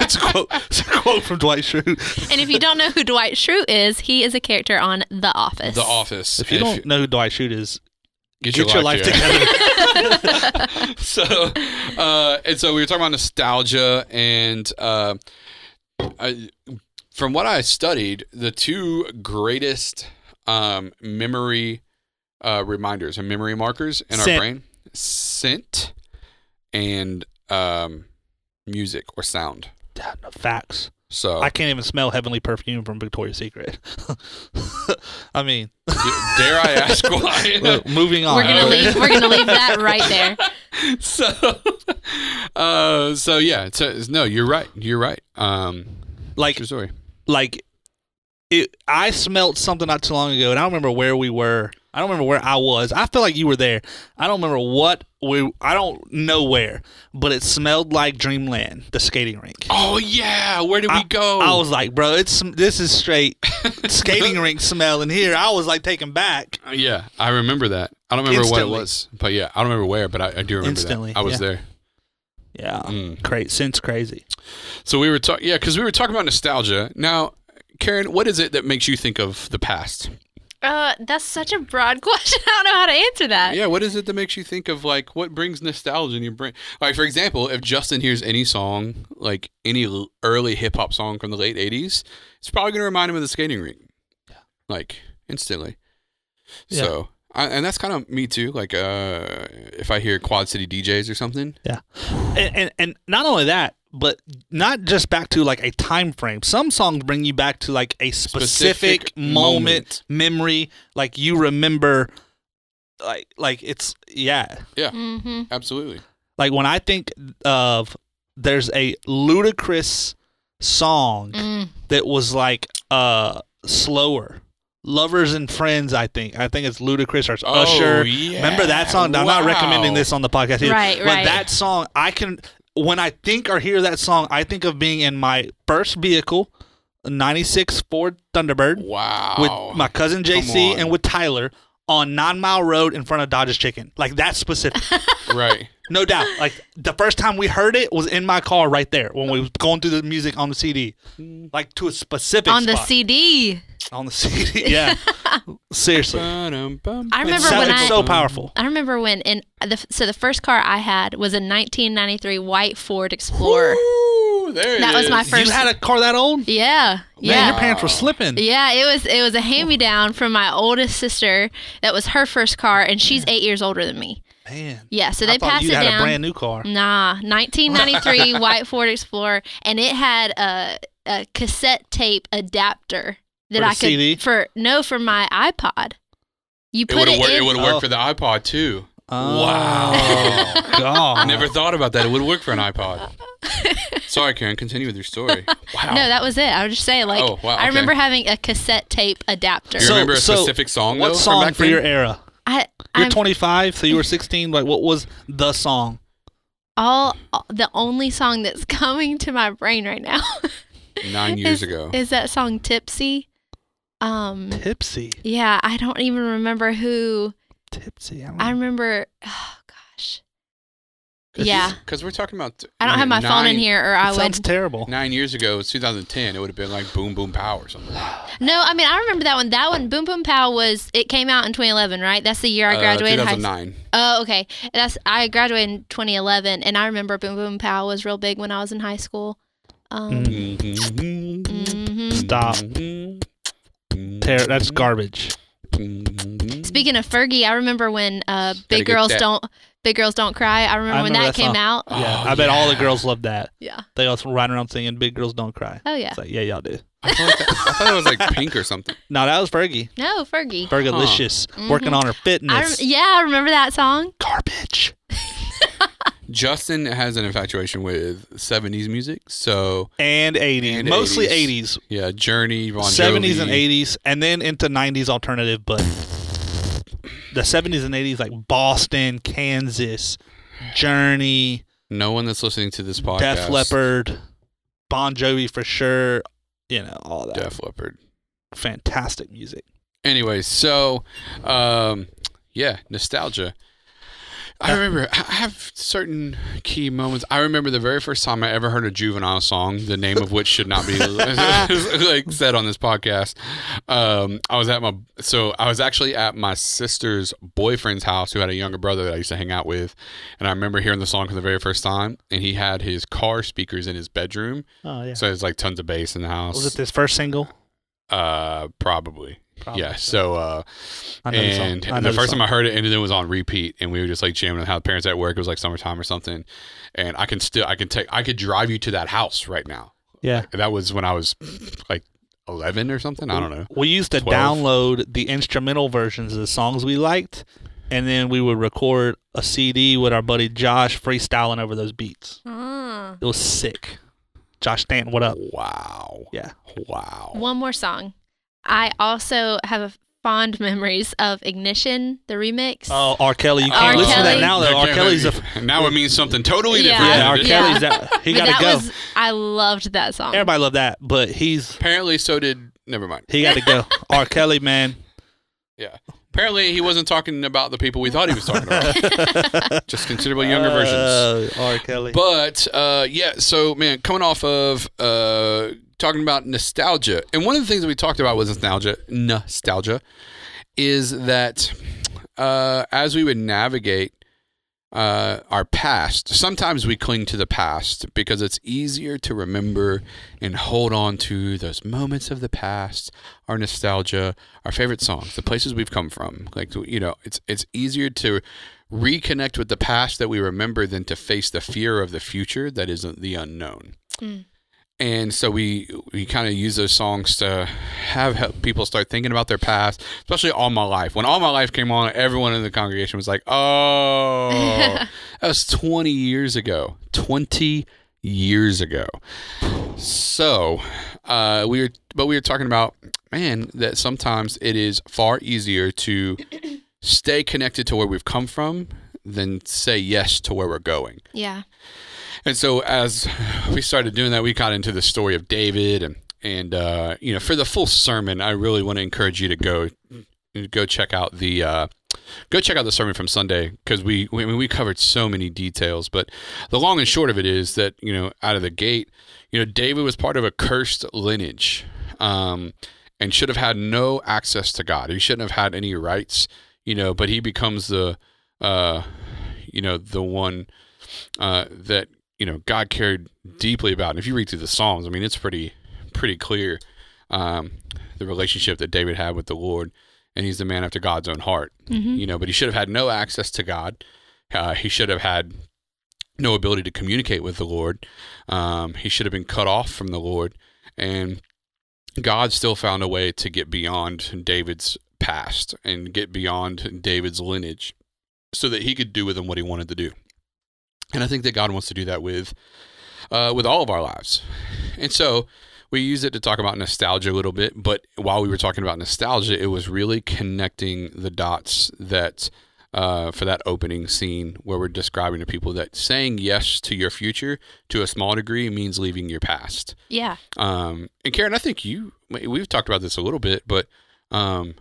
it's a quote. It's a quote from Dwight Schrute. And if you don't know who Dwight Schrute is, he is a character on The Office. The Office. If you And don't know who Dwight Schrute is, get, get, your, life, together. so, uh, and so we were talking about nostalgia, and uh, I, from what I studied, the two greatest um, memory uh, reminders and memory markers in our Scent. brain: scent and um, music or sound. Facts. So, I can't even smell heavenly perfume from Victoria's Secret. I mean, dare I ask why? look, moving on. We're gonna leave. We're gonna leave that right there. so uh so yeah so no you're right you're right um Like, true story like, it. I smelled something not too long ago, and I don't remember where we were. I don't remember where I was. I feel like you were there. I don't remember what we. I don't know where, but it smelled like Dreamland, the skating rink. oh yeah where did we go I was like, bro, it's this is straight skating rink smell in here. I was like taken back. Uh, yeah i remember that i don't remember what it was but yeah i don't remember where but i, I do remember Instantly, that i was yeah. there Yeah, Mm. crazy, since crazy. so we were talking yeah because we were talking about nostalgia now karen what is it that makes you think of the past Uh, that's such a broad question. I don't know how to answer that. yeah what is it that makes you think of like what brings nostalgia in your brain like for example if justin hears any song like any early hip-hop song from the late 80s it's probably going to remind him of the skating rink Yeah. like instantly Yeah. so I, and that's kind of me too like uh if i hear quad city djs or something And, and and not only that, but not just back to like a time frame. Some songs bring you back to like a specific, Specific moment, moment. memory, like you remember. Like like it's yeah. Mm-hmm. absolutely Like when I think of there's a Ludacris song Mm. that was like uh slower. Lovers and Friends, I think. I think it's Ludacris or Oh, Usher. yeah. Remember that song? I'm not recommending this on the podcast. either, Right, but right. that song, I can when I think or hear that song, I think of being in my first vehicle, '96 Ford Thunderbird, wow with my cousin JC and with Tyler on Nine Mile Road in front of Dodge's Chicken. Like that's specific, right no doubt. Like the first time we heard it was in my car right there when we was going through the music on the CD, like to a specific On the. CD. on the CD. Yeah, seriously. I I remember so, when it's I- so powerful. I remember when in the so the first car I had was a 1993 white Ford Explorer. There it That was my first- You had a car that old? Yeah, Man, yeah. your pants were slipping. Yeah, it was it was a hand me down from my oldest sister. That was her first car, and she's eight years older than me. Man, Yeah, so I they thought passed you it had down. a brand new car. Nah, 1993 white Ford Explorer, and it had a, a cassette tape adapter that For the I could CD? for no for my iPod. You It put would it, have worked. It would have worked Oh. for the iPod too. Oh, Wow. God. I never thought about that. It would work for an iPod. Sorry, Karen. Continue with your story. Wow. No, that was it. I was just saying, like, Oh, wow, I okay. remember having a cassette tape adapter. Do you So- remember a so specific song though? What from song back for then? your era? I, You're I'm 25, so you were 16. Like, what was the song? all the only song that's coming to my brain right now Nine years is, ago. is that song "Tipsy." Um, Tipsy. yeah, I don't even remember who. Tipsy. I I remember. Oh gosh. Yeah, Because we're talking about. I don't have my phone in here, or I It sounds would. terrible. Nine years ago, it was 2010. It would have been like Boom Boom Pow or something. No, I mean I remember that one. That one, Boom Boom Pow, was it came out in 2011, right? That's the year I Uh, graduated high school. 2009. Oh, okay. That's I graduated in 2011, and I remember Boom Boom Pow was real big when I was in high school. Um, Mm-hmm. mhm. Stop. Ter- that's garbage. Speaking of Fergie, I remember when uh, Big Girls that. Don't Big Girls Don't Cry. I remember I when remember that, that came song. out. Yeah, Oh, I bet all the girls loved that. Yeah. They also ride around singing "Big Girls Don't Cry." Oh yeah. It's like, yeah, y'all do. I thought, that, I thought it was like Pink or something. No, that was Fergie. No, Fergie. Fergalicious, working on her I rem- fitness. yeah, I remember that song. Garbage. Justin has an infatuation with 70s music. So, and 80s, And mostly 80s. 80s, yeah, Journey, Bon 70s Jovi. and 80s, and then into 90s alternative. But the 70s and 80s, like Boston, Kansas, Journey, No one that's listening to this podcast. Def Leppard, Bon Jovi for sure. You know all that Def Leppard. fantastic music. Anyway, so um, yeah, nostalgia. I remember I have certain key moments. I remember the very first time I ever heard a juvenile song, the name of which should not be like said on this podcast. Um, I was at my so I was actually at my sister's boyfriend's house who had a younger brother that I used to hang out with, and I remember hearing the song for the very first time. And he had his car speakers in his bedroom, Oh yeah. so there's like tons of bass in the house. Was it this first single? Uh, probably. Probably. Yeah. So, uh, I know the and I know the the first song. time I heard it, and then it was on repeat, and we were just like jamming with how the parents at work. It was like summertime or something, and I can still, I can take, I could drive you to that house right now. yeah. That was when I was like eleven or something. I don't know. We used to 12. download the instrumental versions of the songs we liked, and then we would record a CD with our buddy Josh freestyling over those beats. Mm. It was sick. Josh Stanton, what up? Wow. Yeah. Wow. One more song. I also have fond memories of Ignition, the remix. Oh, R. Kelly. You can't listen to that now, though. R. Kelly's a. now it means something totally different. Yeah, R. Yeah. Kelly's that. He but got that to go. was I loved that song. Everybody loved that, but he's. Apparently, so did. Never mind. He got to go. R. Kelly, man. Yeah. Apparently, he wasn't talking about the people we thought he was talking about. Just considerably younger versions. Uh, R. Kelly. But uh, yeah, so man, coming off of uh, talking about nostalgia, and one of the things that we talked about was nostalgia. Nostalgia is that uh, as we would navigate uh, our past, sometimes we cling to the past because it's easier to remember and hold on to those moments of the past, our nostalgia, our favorite songs, the places we've come from. Like you know, it's it's easier to reconnect with the past that we remember than to face the fear of the future that is the unknown. Mm. And so we we kind of use those songs to have help people start thinking about their past, especially All My Life. When All My Life came on, everyone in the congregation was like, "Oh, that was 20 years ago. 20 years ago." So, uh, we were, but we were talking about, man, that sometimes it is far easier to stay connected to where we've come from than say yes to where we're going. yeah. And so as we started doing that, we got into the story of David and and uh, you know for the full sermon, I really want to encourage you to go go check out the uh, go check out the sermon from Sunday because we we, I mean, we covered so many details. But the long and short of it is that you know out of the gate, you know David was part of a cursed lineage. Um, and should have had no access to God. He shouldn't have had any rights, you know, but he becomes the, uh, you know, the one uh, that you know God cared deeply about. And if you read through the Psalms, I mean, it's pretty pretty clear um, the relationship that David had with the Lord, and he's the man after God's own heart. Mhm. You know, but he should have had no access to God. Uh, he should have had no ability to communicate with the Lord. Um, he should have been cut off from the Lord, and God still found a way to get beyond David's past and get beyond David's lineage, so that he could do with him what he wanted to do. And I think that God wants to do that with uh, with all of our lives. And so we use it to talk about nostalgia a little bit. But while we were talking about nostalgia, it was really connecting the dots that uh, for that opening scene where we're describing to people that saying yes to your future to a small degree means leaving your past. Yeah. Um, and Karen, I think you we've talked about this a little bit, but um,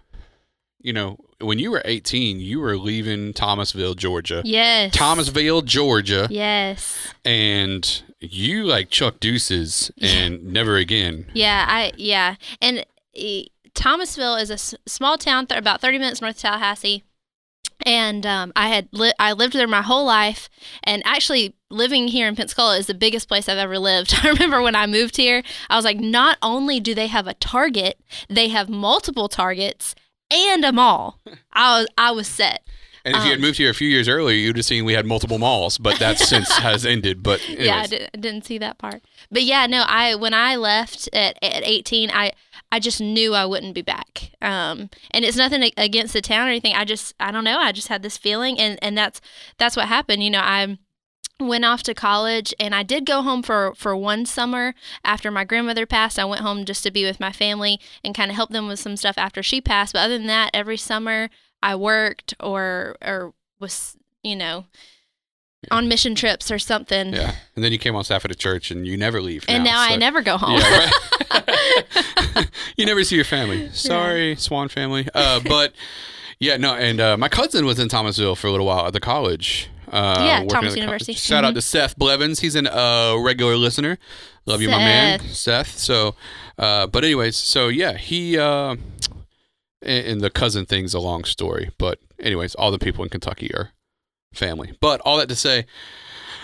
you know, when you were 18, you were leaving Thomasville, Georgia. Yes. Thomasville, Georgia, Yes. and you like Chuck Deuces and never again. Yeah. I yeah. And e- Thomasville is a s- small town, th- about thirty minutes north of Tallahassee. And um, I had li- I lived there my whole life, and actually living here in Pensacola is the biggest place I've ever lived. I remember when I moved here, I was like, not only do they have a Target, they have multiple Targets and a mall. I was I was set. And if you had Um, moved here a few years earlier, you'd have seen we had multiple malls, but that since has ended. But anyways, Yeah, I, did, I didn't see that part. But yeah, no, I when I left at, at 18, I I just knew I wouldn't be back. Um, and it's nothing against the town or anything. I just I don't know. I just had this feeling, and and that's that's what happened. You know, I went off to college and I did go home for for one summer after my grandmother passed. I went home just to be with my family and kind of help them with some stuff after she passed. But other than that, every summer I worked or or was, you know, on mission trips or something. Yeah. And then you came on staff at a church and you never leave. And now, so- I never go home. Yeah, right. you never see your family. Sorry, Swann family. Uh, but yeah, no. And uh, my cousin was in Thomasville for a little while at the college. Uh, Yeah, Thomas at the co- University. Shout out Mhm. to Seth Blevins. He's a uh, regular listener. Love you, my man, Seth. So, uh, but anyways, so yeah, he uh, and, and the cousin thing's a long story. But anyways, all the people in Kentucky are family. But all that to say,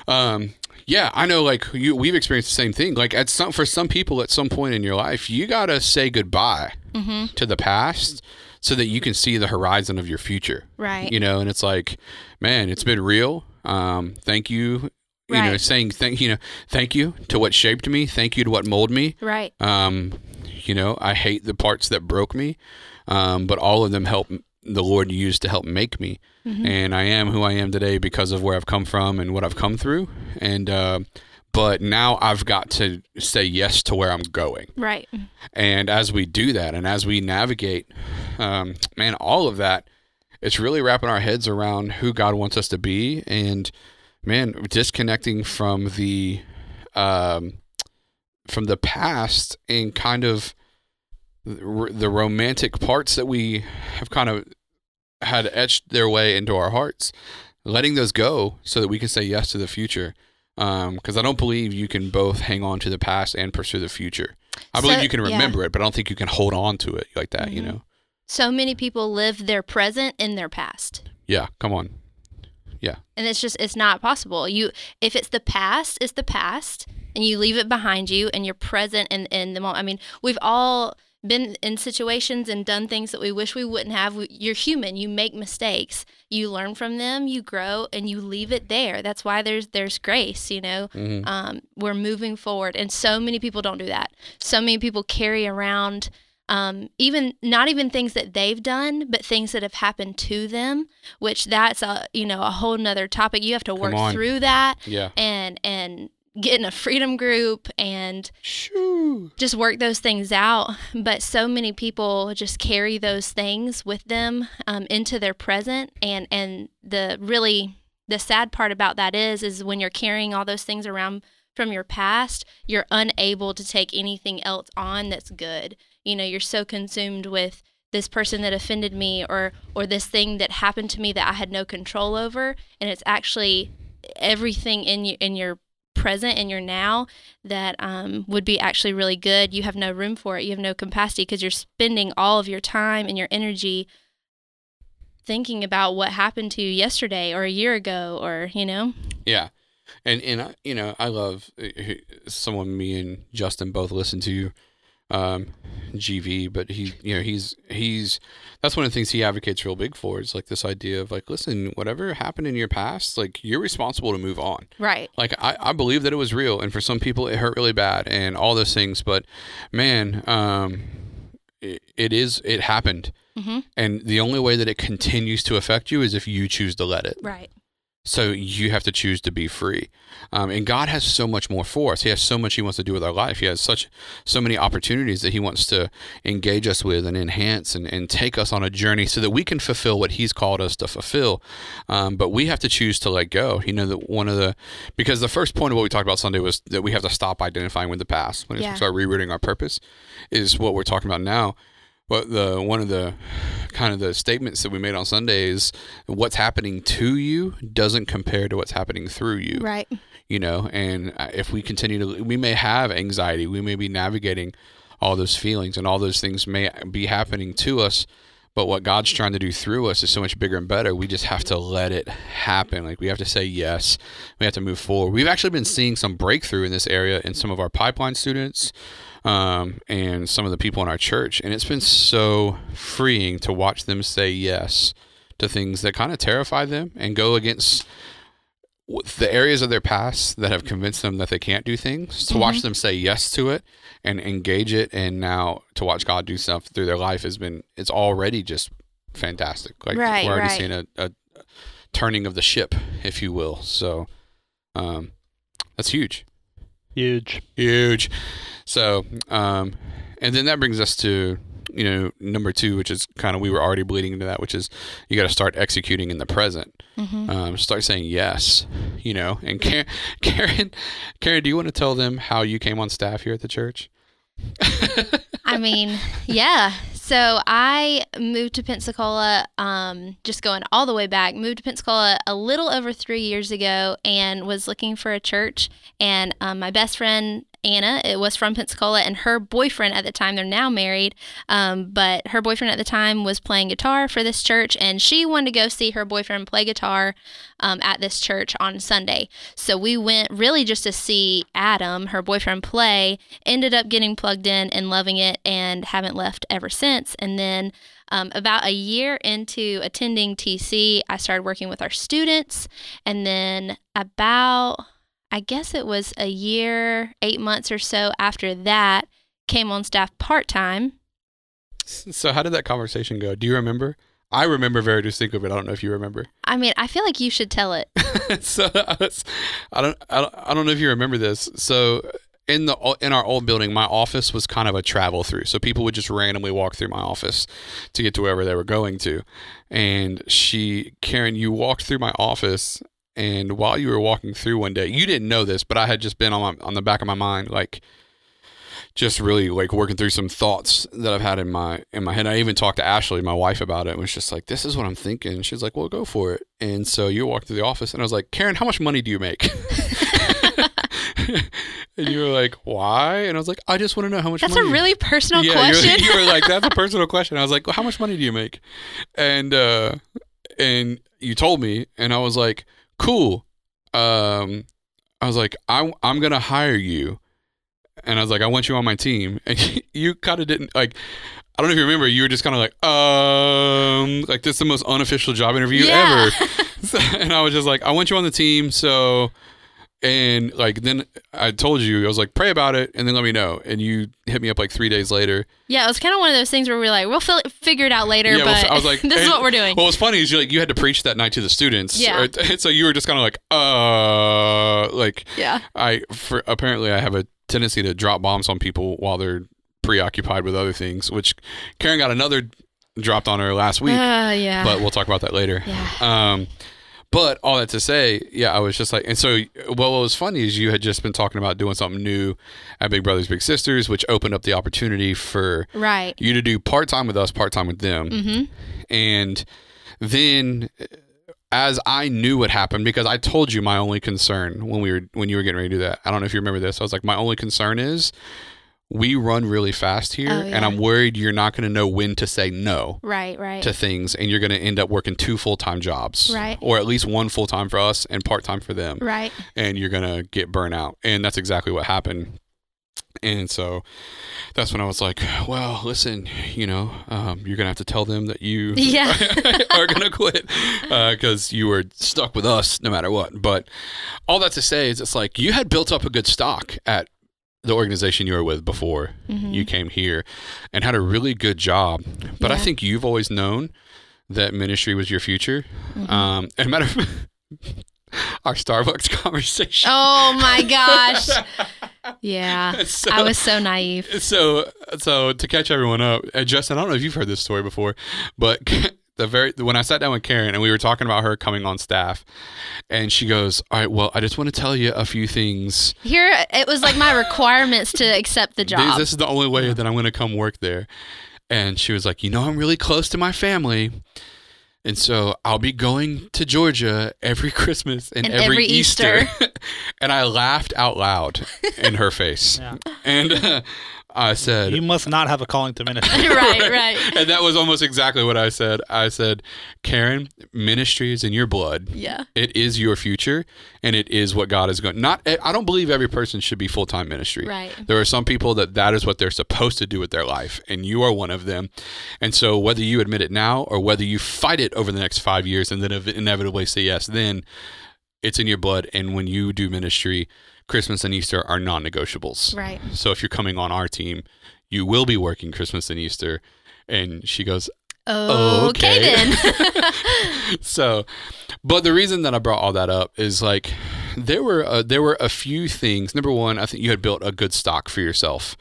um, yeah, I know. Like you, we've experienced the same thing. Like at some for some people, at some point in your life, you gotta say goodbye hmm to the past so that you can see the horizon of your future. Right. You know, and it's like, man, it's been real. Um, thank you. You know, saying thank you know, thank you to what shaped me. Thank you to what molded me. Right. Um, you know, I hate the parts that broke me, um, but all of them help the Lord used to help make me, Mhm. and I am who I am today because of where I've come from and what I've come through. And uh, but now I've got to say yes to where I'm going. Right. And as we do that, and as we navigate, um, man, all of that, it's really wrapping our heads around who God wants us to be, and man, disconnecting from the um, from the past and kind of the romantic parts that we have kind of had etched their way into our hearts, letting those go so that we can say yes to the future. Because I don't believe you can both hang on to the past and pursue the future. I believe So- you can yeah. remember it, but I don't think you can hold on to it like that. You Mhm. know? So many people live their present in their past. Yeah. Come on. Yeah. And it's just it's not possible you if it's the past it's the past and you leave it behind you and you're present in, in the moment i mean we've all been in situations and done things that we wish we wouldn't have. You're human. You make mistakes. You learn from them. You grow and you leave it there. That's why there's there's grace you know? Mhm. um, we're moving forward. And so many people don't do that. So many people carry around um, even not even things that they've done but things that have happened to them which that's a you know a whole nother topic. You have to work through that Yeah. and and get in a freedom group and Shoo. just work those things out. But so many people just carry those things with them um, into their present. And and the really the sad part about that is is when you're carrying all those things around from your past you're unable to take anything else on that's good. You know you're so consumed with this person that offended me or or this thing that happened to me that I had no control over. And it's actually everything in you in your present in your now that um, would be actually really good. You have no room for it. You have no capacity because you're spending all of your time and your energy thinking about what happened to you yesterday or a year ago or you know? Yeah. And and I- you know, I love uh, someone me and Justin both listen to um GV, but he you know, he's he's that's one of the things he advocates real big for is like this idea of like listen, whatever happened in your past, like you're responsible to move on. right Like I, I believe that it was real and for some people it hurt really bad and all those things, but man, um it, it is it happened. hmm And the only way that it continues to affect you is if you choose to let it. right So you have to choose to be free. Um, and God has so much more for us. He has so much He wants to do with our life. He has such so many opportunities that He wants to engage us with and enhance and, and take us on a journey so that we can fulfill what He's called us to fulfill. Um, but we have to choose to let go. You know that one of the because the first point of what we talked about Sunday was that we have to stop identifying with the past when Yeah. start rerouting our purpose is what we're talking about now. But the one of the kind of the statements that we made on Sunday is what's happening to you doesn't compare to what's happening through you. right You know, and uh, if we continue to, we may have anxiety, we may be navigating all those feelings, and all those things may be happening to us. But what God's trying to do through us is so much bigger and better. We just have to let it happen. Like we have to say yes. We have to move forward. We've actually been seeing some breakthrough in this area in some of our pipeline students um, and some of the people in our church. And it's been so freeing to watch them say yes to things that kind of terrify them and go against the areas of their past that have convinced them that they can't do things. To watch them say yes to it and engage it, and now to watch God do stuff through their life has been it's already just fantastic. Like Right, we're already right. seeing a, a turning of the ship, if you will. So. Um, that's huge, Huge. huge. So, um, and then that brings us to you know number two, which is kind of we were already bleeding into that, which is you got to start executing in the present. Mm-hmm. Um, start saying yes, you know. And Karen, Karen, Karen, do you want to tell them how you came on staff here at the church? I mean, yeah. So I moved to Pensacola, um, just going all the way back, moved to Pensacola a little over three years ago and was looking for a church. And um, my best friend, Anna, it was from Pensacola, and her boyfriend at the time, they're now married, um, but her boyfriend at the time was playing guitar for this church, and she wanted to go see her boyfriend play guitar um, at this church on Sunday. So we went really just to see Adam, her boyfriend, play, ended up getting plugged in and loving it, and haven't left ever since. And then um, about a year into attending TC, I started working with our students. And then about, I guess it was a year, eight months or so after that, came on staff part time. So how did that conversation go? Do you remember? I remember very distinctly, but I don't know if you remember. I mean, I feel like you should tell it. so I, was, I don't, I don't, I don't know if you remember this. So in the in our old building, my office was kind of a travel through. So people would just randomly walk through my office to get to wherever they were going to. And she, Karen, you walked through my office, and while you were walking through one day, you didn't know this, but I had just been on my on the back of my mind, like just really like working through some thoughts that I've had in my in my head. I even talked to Ashley, my wife, about it. And was just like, "This is what I'm thinking." She's like, "Well, go for it." And so you walked through the office, and I was like, "Karen, how much money do you make?" and you were like, "Why?" And I was like, "I just want to know how much." That's money a really personal yeah, question. You, were, you were like, "That's a personal question." I was like, well, "How much money do you make?" And uh, and you told me, and I was like, "Cool." Um, I was like, "I I'm gonna hire you." and I was like, I want you on my team. And you kind of didn't like. I don't know if you remember. You were just kind of like, um, like this is the most unofficial job interview Yeah. ever. And I was just like, I want you on the team. So, and like then I told you, I was like, pray about it, and then let me know. And you hit me up like three days later. yeah, it was kind of one of those things where we're like, we'll fi- figure it out later, Yeah, well, but I was like, this is what we're doing. Well, what's funny is you like you had to preach that night to the students. Yeah. So you were just kind of like, uh, like yeah. I for apparently I have a tendency to drop bombs on people while they're preoccupied with other things, which Karen got another dropped on her last week, Uh, yeah. but we'll talk about that later. yeah. Um, but all that to say, yeah, I was just like, and so well, what was funny is you had just been talking about doing something new at Big Brothers Big Sisters, which opened up the opportunity for Right. you to do part time with us, part time with them, Mm-hmm. and then as I knew what happened because I told you my only concern when we were when you were getting ready to do that. I don't know if you remember this. I was like, my only concern is we run really fast here, Oh, and. I'm worried you're not going to know when to say no Right. Right. to things, and you're going to end up working two full time jobs, Right. Or at least one full time for us and part time for them, right. and you're going to get burnt out. And that's exactly what happened. And so that's when I was like, well, listen, you know, um, you're going to have to tell them that you Yeah. are going to quit because you were stuck with us no matter what. But all that to say is it's like you had built up a good stock at the organization you were with before Mhm. you came here and had a really good job. But I think you've always known that ministry was your future. Mhm. Um, and matter of our Starbucks conversation. Oh my gosh. Yeah. So- I was so naive. so so to catch everyone up, Justin, I don't know if you've heard this story before, but the very when I sat down with Karen and we were talking about her coming on staff, and she goes, "All right, well, I just want to tell you a few things. Here, it was like my requirements to accept the job. this is the only way that I'm going to come work there." And she was like, "You know, I'm really close to my family." And so I'll be going to Georgia every Christmas and, And every, every Easter. Easter. and I laughed out loud in her face. Yeah. And uh, I said, You must not have a calling to ministry. right, right. and that was almost exactly what I said. I said, Karen, ministry is in your blood. Yeah. It is your future, and it is what God is going. Not, I don't believe every person should be full time ministry. Right. There are some people that that is what they're supposed to do with their life, and you are one of them. And so, whether you admit it now or whether you fight it over the next five years and then inevitably say yes, then it's in your blood. And when you do ministry, Christmas and Easter are non negotiables. Right. So if you're coming on our team, you will be working Christmas and Easter. And she goes, Okay, Okay. then. so, but the reason that I brought all that up is like there were uh, there were a few things. Number one, I think you had built a good stock for yourself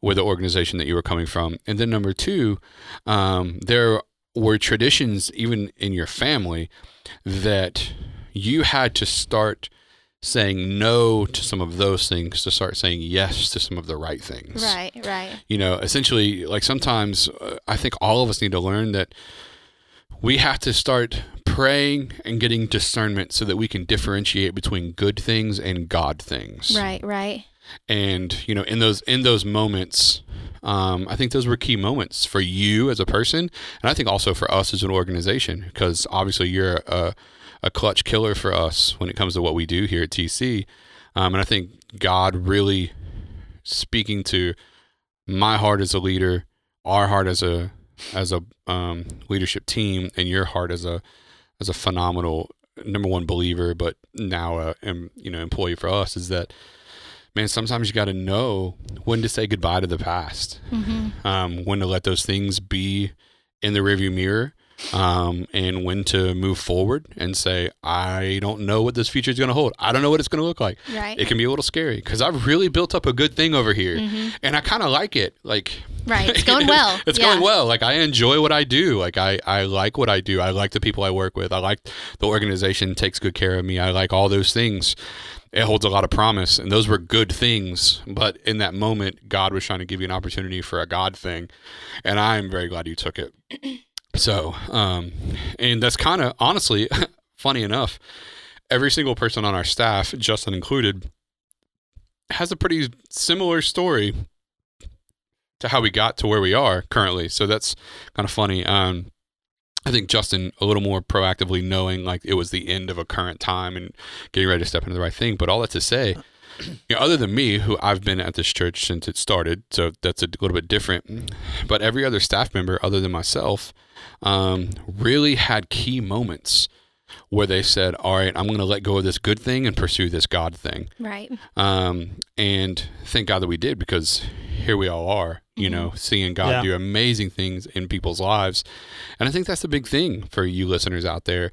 with the organization that you were coming from, and then number two, um, there were traditions even in your family that you had to start saying no to some of those things to start saying yes to some of the right things. Right, right. You know, essentially, like sometimes uh, I think all of us need to learn that we have to start praying and getting discernment so that we can differentiate between good things and God things. Right, right. And you know, in those in those moments, um, I think those were key moments for you as a person, and I think also for us as an organization, because obviously you're a, a clutch killer for us when it comes to what we do here at TC. Um, and I think God really speaking to my heart as a leader, our heart as a as a um, leadership team, and your heart as a as a phenomenal number one believer, but now a you know employee for us is that man, sometimes you got to know when to say goodbye to the past, mm-hmm. um, when to let those things be in the rearview mirror, um, and when to move forward and say, I don't know what this future is going to hold. I don't know what it's going to look like. Right. It can be a little scary because I've really built up a good thing over here, mm-hmm. and I kind of like it. Like, right, it's going well. it's yeah. going well. Like I enjoy what I do. Like I, I like what I do. I like the people I work with. I like the organization takes good care of me. I like all those things it holds a lot of promise and those were good things but in that moment god was trying to give you an opportunity for a god thing and i'm very glad you took it so, um, and that's kind of honestly funny enough. Every single person on our staff, Justin included, has a pretty similar story to how we got to where we are currently. So that's kind of funny. Um, I think Justin a little more proactively knowing like it was the end of a current time and getting ready to step into the right thing. But all that to say, you know, other than me, who I've been at this church since it started, so that's a little bit different. But every other staff member, other than myself, um, really had key moments where they said, "All right, I'm going to let go of this good thing and pursue this God thing." Right. Um, and thank God that we did because here we all are, you mm-hmm. know, seeing God yeah. do amazing things in people's lives. And I think that's the big thing for you listeners out there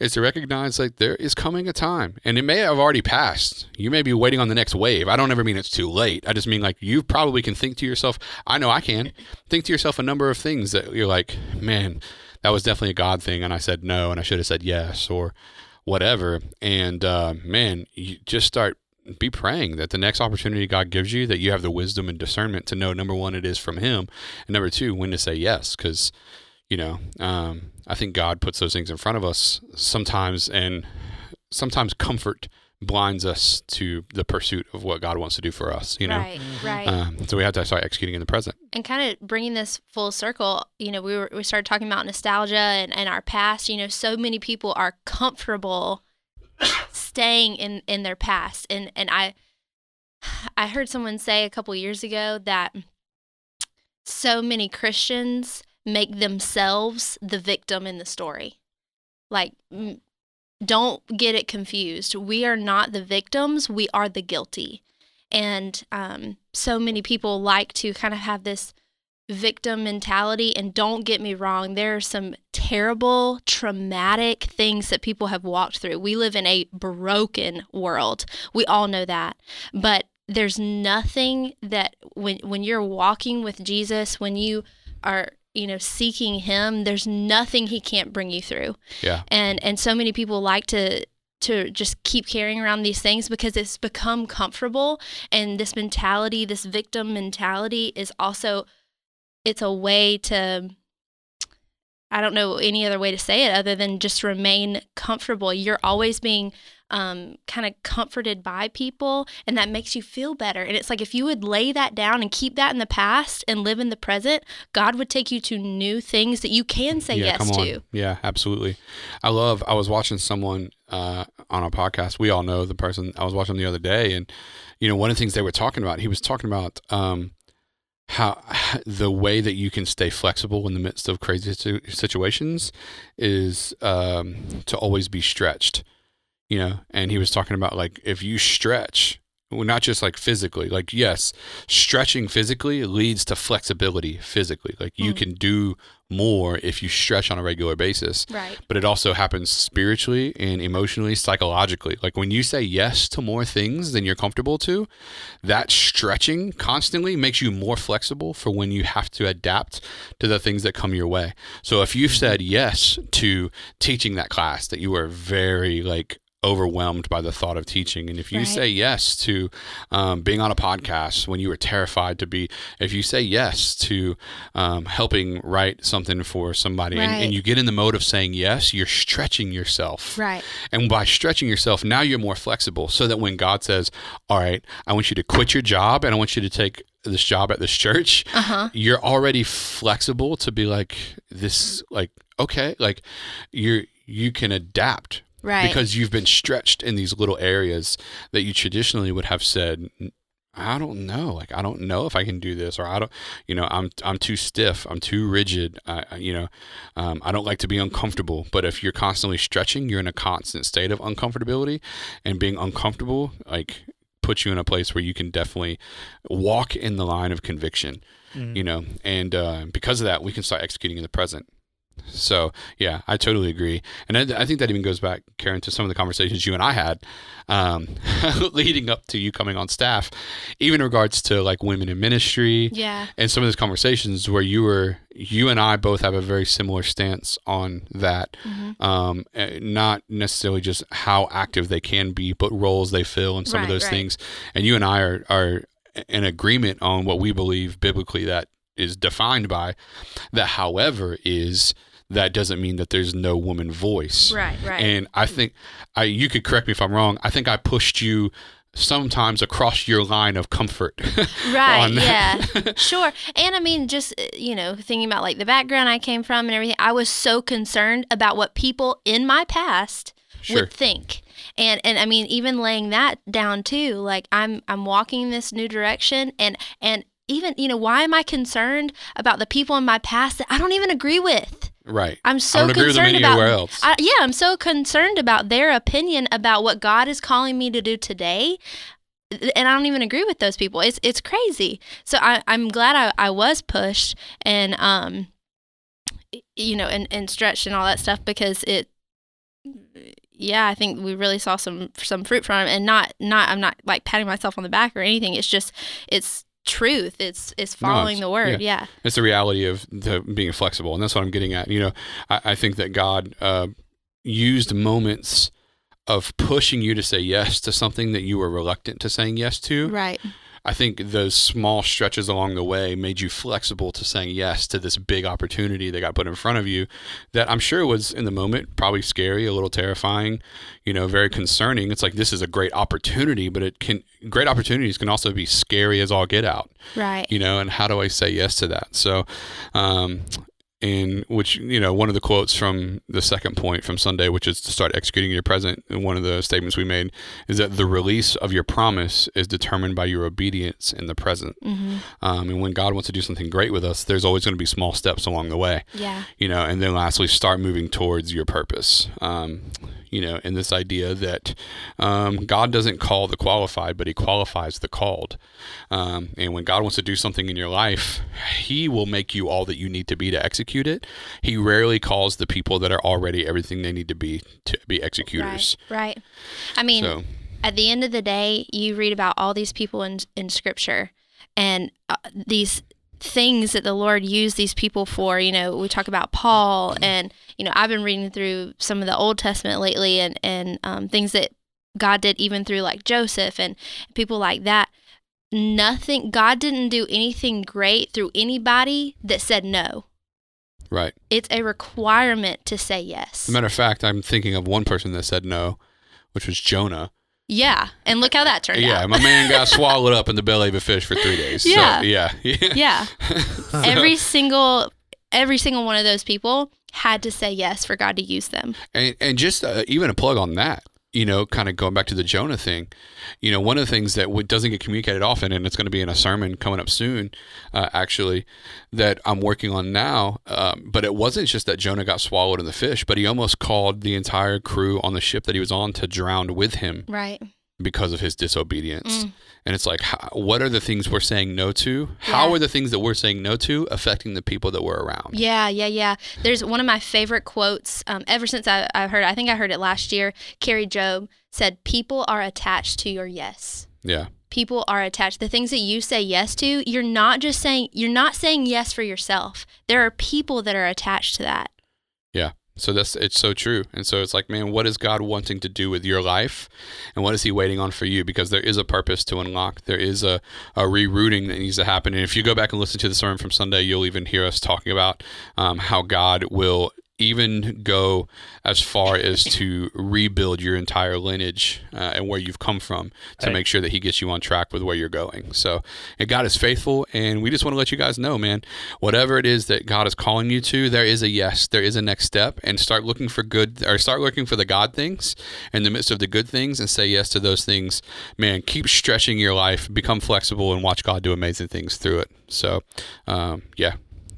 is to recognize like there is coming a time and it may have already passed. You may be waiting on the next wave. I don't ever mean it's too late. I just mean like you probably can think to yourself, I know I can think to yourself a number of things that you're like, man, that was definitely a God thing. And I said no, and I should have said yes or whatever. And uh, man, you just start be praying that the next opportunity God gives you, that you have the wisdom and discernment to know number one, it is from Him, and number two, when to say yes, because you know, um, I think God puts those things in front of us sometimes, and sometimes comfort blinds us to the pursuit of what God wants to do for us. You know, right, right. Um, so we have to start executing in the present. And kind of bringing this full circle. You know, we were we started talking about nostalgia and, and our past. You know, so many people are comfortable staying in in their past and and I I heard someone say a couple years ago that so many Christians make themselves the victim in the story. Like don't get it confused. We are not the victims, we are the guilty. And um, so many people like to kind of have this victim mentality. And don't get me wrong, there are some terrible, traumatic things that people have walked through. We live in a broken world. We all know that. But there's nothing that when when you're walking with Jesus, when you are you know seeking him there's nothing he can't bring you through. Yeah. And and so many people like to to just keep carrying around these things because it's become comfortable. And this mentality this victim mentality is also it's a way to I don't know any other way to say it other than just remain comfortable. You're always being um, kind of comforted by people, and that makes you feel better. And it's like if you would lay that down and keep that in the past and live in the present, God would take you to new things that you can say yeah, yes to. Yeah, absolutely. I love. I was watching someone uh, on a podcast. We all know the person I was watching the other day, and you know one of the things they were talking about. He was talking about. Um, how the way that you can stay flexible in the midst of crazy situations is um, to always be stretched you know and he was talking about like if you stretch well, not just like physically like yes stretching physically leads to flexibility physically like you mm. can do more if you stretch on a regular basis. Right. But it also happens spiritually and emotionally, psychologically. Like when you say yes to more things than you're comfortable to, that stretching constantly makes you more flexible for when you have to adapt to the things that come your way. So if you've said yes to teaching that class that you were very like overwhelmed by the thought of teaching. And if you Right. say yes to um, being on a podcast when you were terrified to be, if you say yes to um, helping write something for somebody and, and you get in the mode of saying yes, you're stretching yourself. Right. And by stretching yourself, now you're more flexible so that when God says, All right, I want you to quit your job and I want you to take this job at this church, Uh huh. you're already flexible to be like, This, like, okay, like you're, you can adapt Right. because you've been stretched in these little areas that you traditionally would have said I don't know. Like I don't know if I can do this or I don't you know I'm I'm too stiff. I'm too rigid. I, I- you know um, I don't like to be uncomfortable. But if you're constantly stretching you're in a constant state of uncomfortability and being uncomfortable like puts you in a place where you can definitely walk in the line of conviction Mm. you know? And uh, because of that we can start executing in the present so yeah i totally agree and I, I think that even goes back karen to some of the conversations you and i had um, leading up to you coming on staff even in regards to like women in ministry Yeah. and some of those conversations where you were you and i both have a very similar stance on that Mhm. um, eh, not necessarily just how active they can be but roles they fill and some of those right. things and you and i are, are in agreement on what we believe biblically that is defined by that however is that doesn't mean that there's no woman voice Right. Right. and I think I you could correct me if I'm wrong. I think I pushed you sometimes across your line of comfort. Right. Yeah. sure. And I mean, just, you know, thinking about like the background I came from and everything, I was so concerned about what people in my past Sure. would think. And and I mean, even laying that down too, like I'm I'm walking this new direction and and even, you know, why am I concerned about the people in my past that I don't even agree with? Right. I'm so I don't agree with them concerned about else. I, yeah, I'm so concerned about their opinion about what God is calling me to do today. And I don't even agree with those people. It's it's crazy. So I, I'm glad I, I was pushed and um you know and, and stretched and all that stuff because it yeah, I think we really saw some some fruit from it and not not I'm not like patting myself on the back or anything. It's just it's truth. It's it's No, following it's- the word. Yeah. it's the reality of the being flexible, and that's what I'm getting at. You know, I, I think that God uh, used moments of pushing you to say yes to something that you were reluctant to saying yes to. Right. I think those small stretches along the way made you flexible to saying yes to this big opportunity that got put in front of you that I'm sure was in the moment probably scary, a little terrifying, you know, very concerning. It's like this is a great opportunity, but it can great opportunities can also be scary as all get out, Right. you know, and how do I say yes to that? So um in which you know one of the quotes from the second point from Sunday, which is to start executing your present. And one of the statements we made is that the release of your promise is determined by your obedience in the present. Mm-hmm. Um, and when God wants to do something great with us, there's always going to be small steps along the way, Yeah. you know. And then lastly, start moving towards your purpose. Um, you know, and this idea that um, God doesn't call the qualified, but He qualifies the called. Um, and when God wants to do something in your life, He will make you all that you need to be to execute it. He rarely calls the people that are already everything they need to be to be executors. Right. Right. I mean, So, at the end of the day, you read about all these people in in Scripture, and uh, these things that the Lord used these people for. You know, we talk about Paul, and you know, I've been reading through some of the Old Testament lately, and and um, things that God did even through like Joseph and people like that. Nothing. God didn't do anything great through anybody that said no. right. It's a requirement to say yes. As a matter of fact, I'm thinking of one person that said no, which was Jonah. Yeah, and look how that turned Yeah, out. my man got swallowed up in the belly of a fish for three days. Yeah. So, yeah. Yeah. every single every single one of those people had to say yes for God to use them. And and just uh, even a plug on that, you know, kind of going back to the Jonah thing, you know, one of the things that doesn't get communicated often, and it's going to be in a sermon coming up soon, uh, actually, that I'm working on now. Um, but it wasn't just that Jonah got swallowed in the fish, but he almost called the entire crew on the ship that he was on to drown with him. Right. Because of his disobedience. Mm. And it's like, how, what are the things we're saying no to? How yeah. are the things that we're saying no to affecting the people that we're around? Yeah, yeah, yeah. There's one of my favorite quotes um, ever since I, I heard, I think I heard it last year. Carrie Job said, People are attached to your yes. Yeah. People are attached. The things that you say yes to, you're not just saying, you're not saying yes for yourself. There are people that are attached to that. Yeah. So that's it's so true. And so it's like, man, what is God wanting to do with your life? And what is he waiting on for you? Because there is a purpose to unlock. There is a, a rerouting that needs to happen. And if you go back and listen to the sermon from Sunday, you'll even hear us talking about um, how God will even go as far as to rebuild your entire lineage uh, and where you've come from to make sure that he gets you on track with where you're going. So, and God is faithful, and we just want to let you guys know, man, whatever it is that God is calling you to, there is a yes, there is a next step, and start looking for good or start looking for the God things in the midst of the good things and say yes to those things. Man, keep stretching your life, become flexible, and watch God do amazing things through it. So, um, yeah,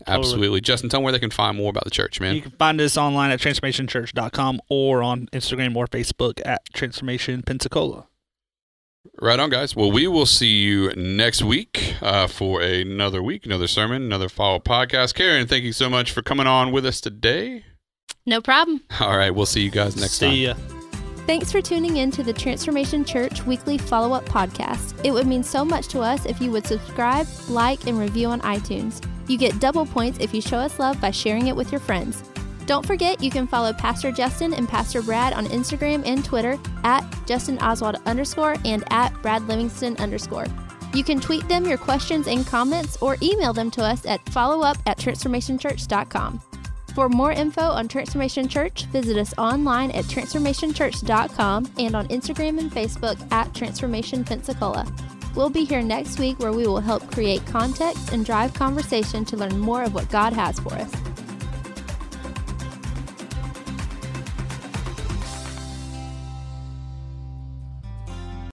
Absolutely. Justin, tell them where they can find more about the church, man. You can find us online at transformationchurch.com or on Instagram or Facebook at Transformation Pensacola. Right on, guys. Well, we will see you next week uh, for another week, another sermon, another follow up podcast. Karen, thank you so much for coming on with us today. No problem. All right. We'll see you guys next see time. See ya. Thanks for tuning in to the Transformation Church weekly follow up podcast. It would mean so much to us if you would subscribe, like, and review on iTunes. You get double points if you show us love by sharing it with your friends. Don't forget, you can follow Pastor Justin and Pastor Brad on Instagram and Twitter at Justin Oswald underscore and at Brad Livingston underscore. You can tweet them your questions and comments or email them to us at followup at transformationchurch.com. For more info on Transformation Church, visit us online at transformationchurch.com and on Instagram and Facebook at Transformation Pensacola. We'll be here next week where we will help create context and drive conversation to learn more of what God has for us.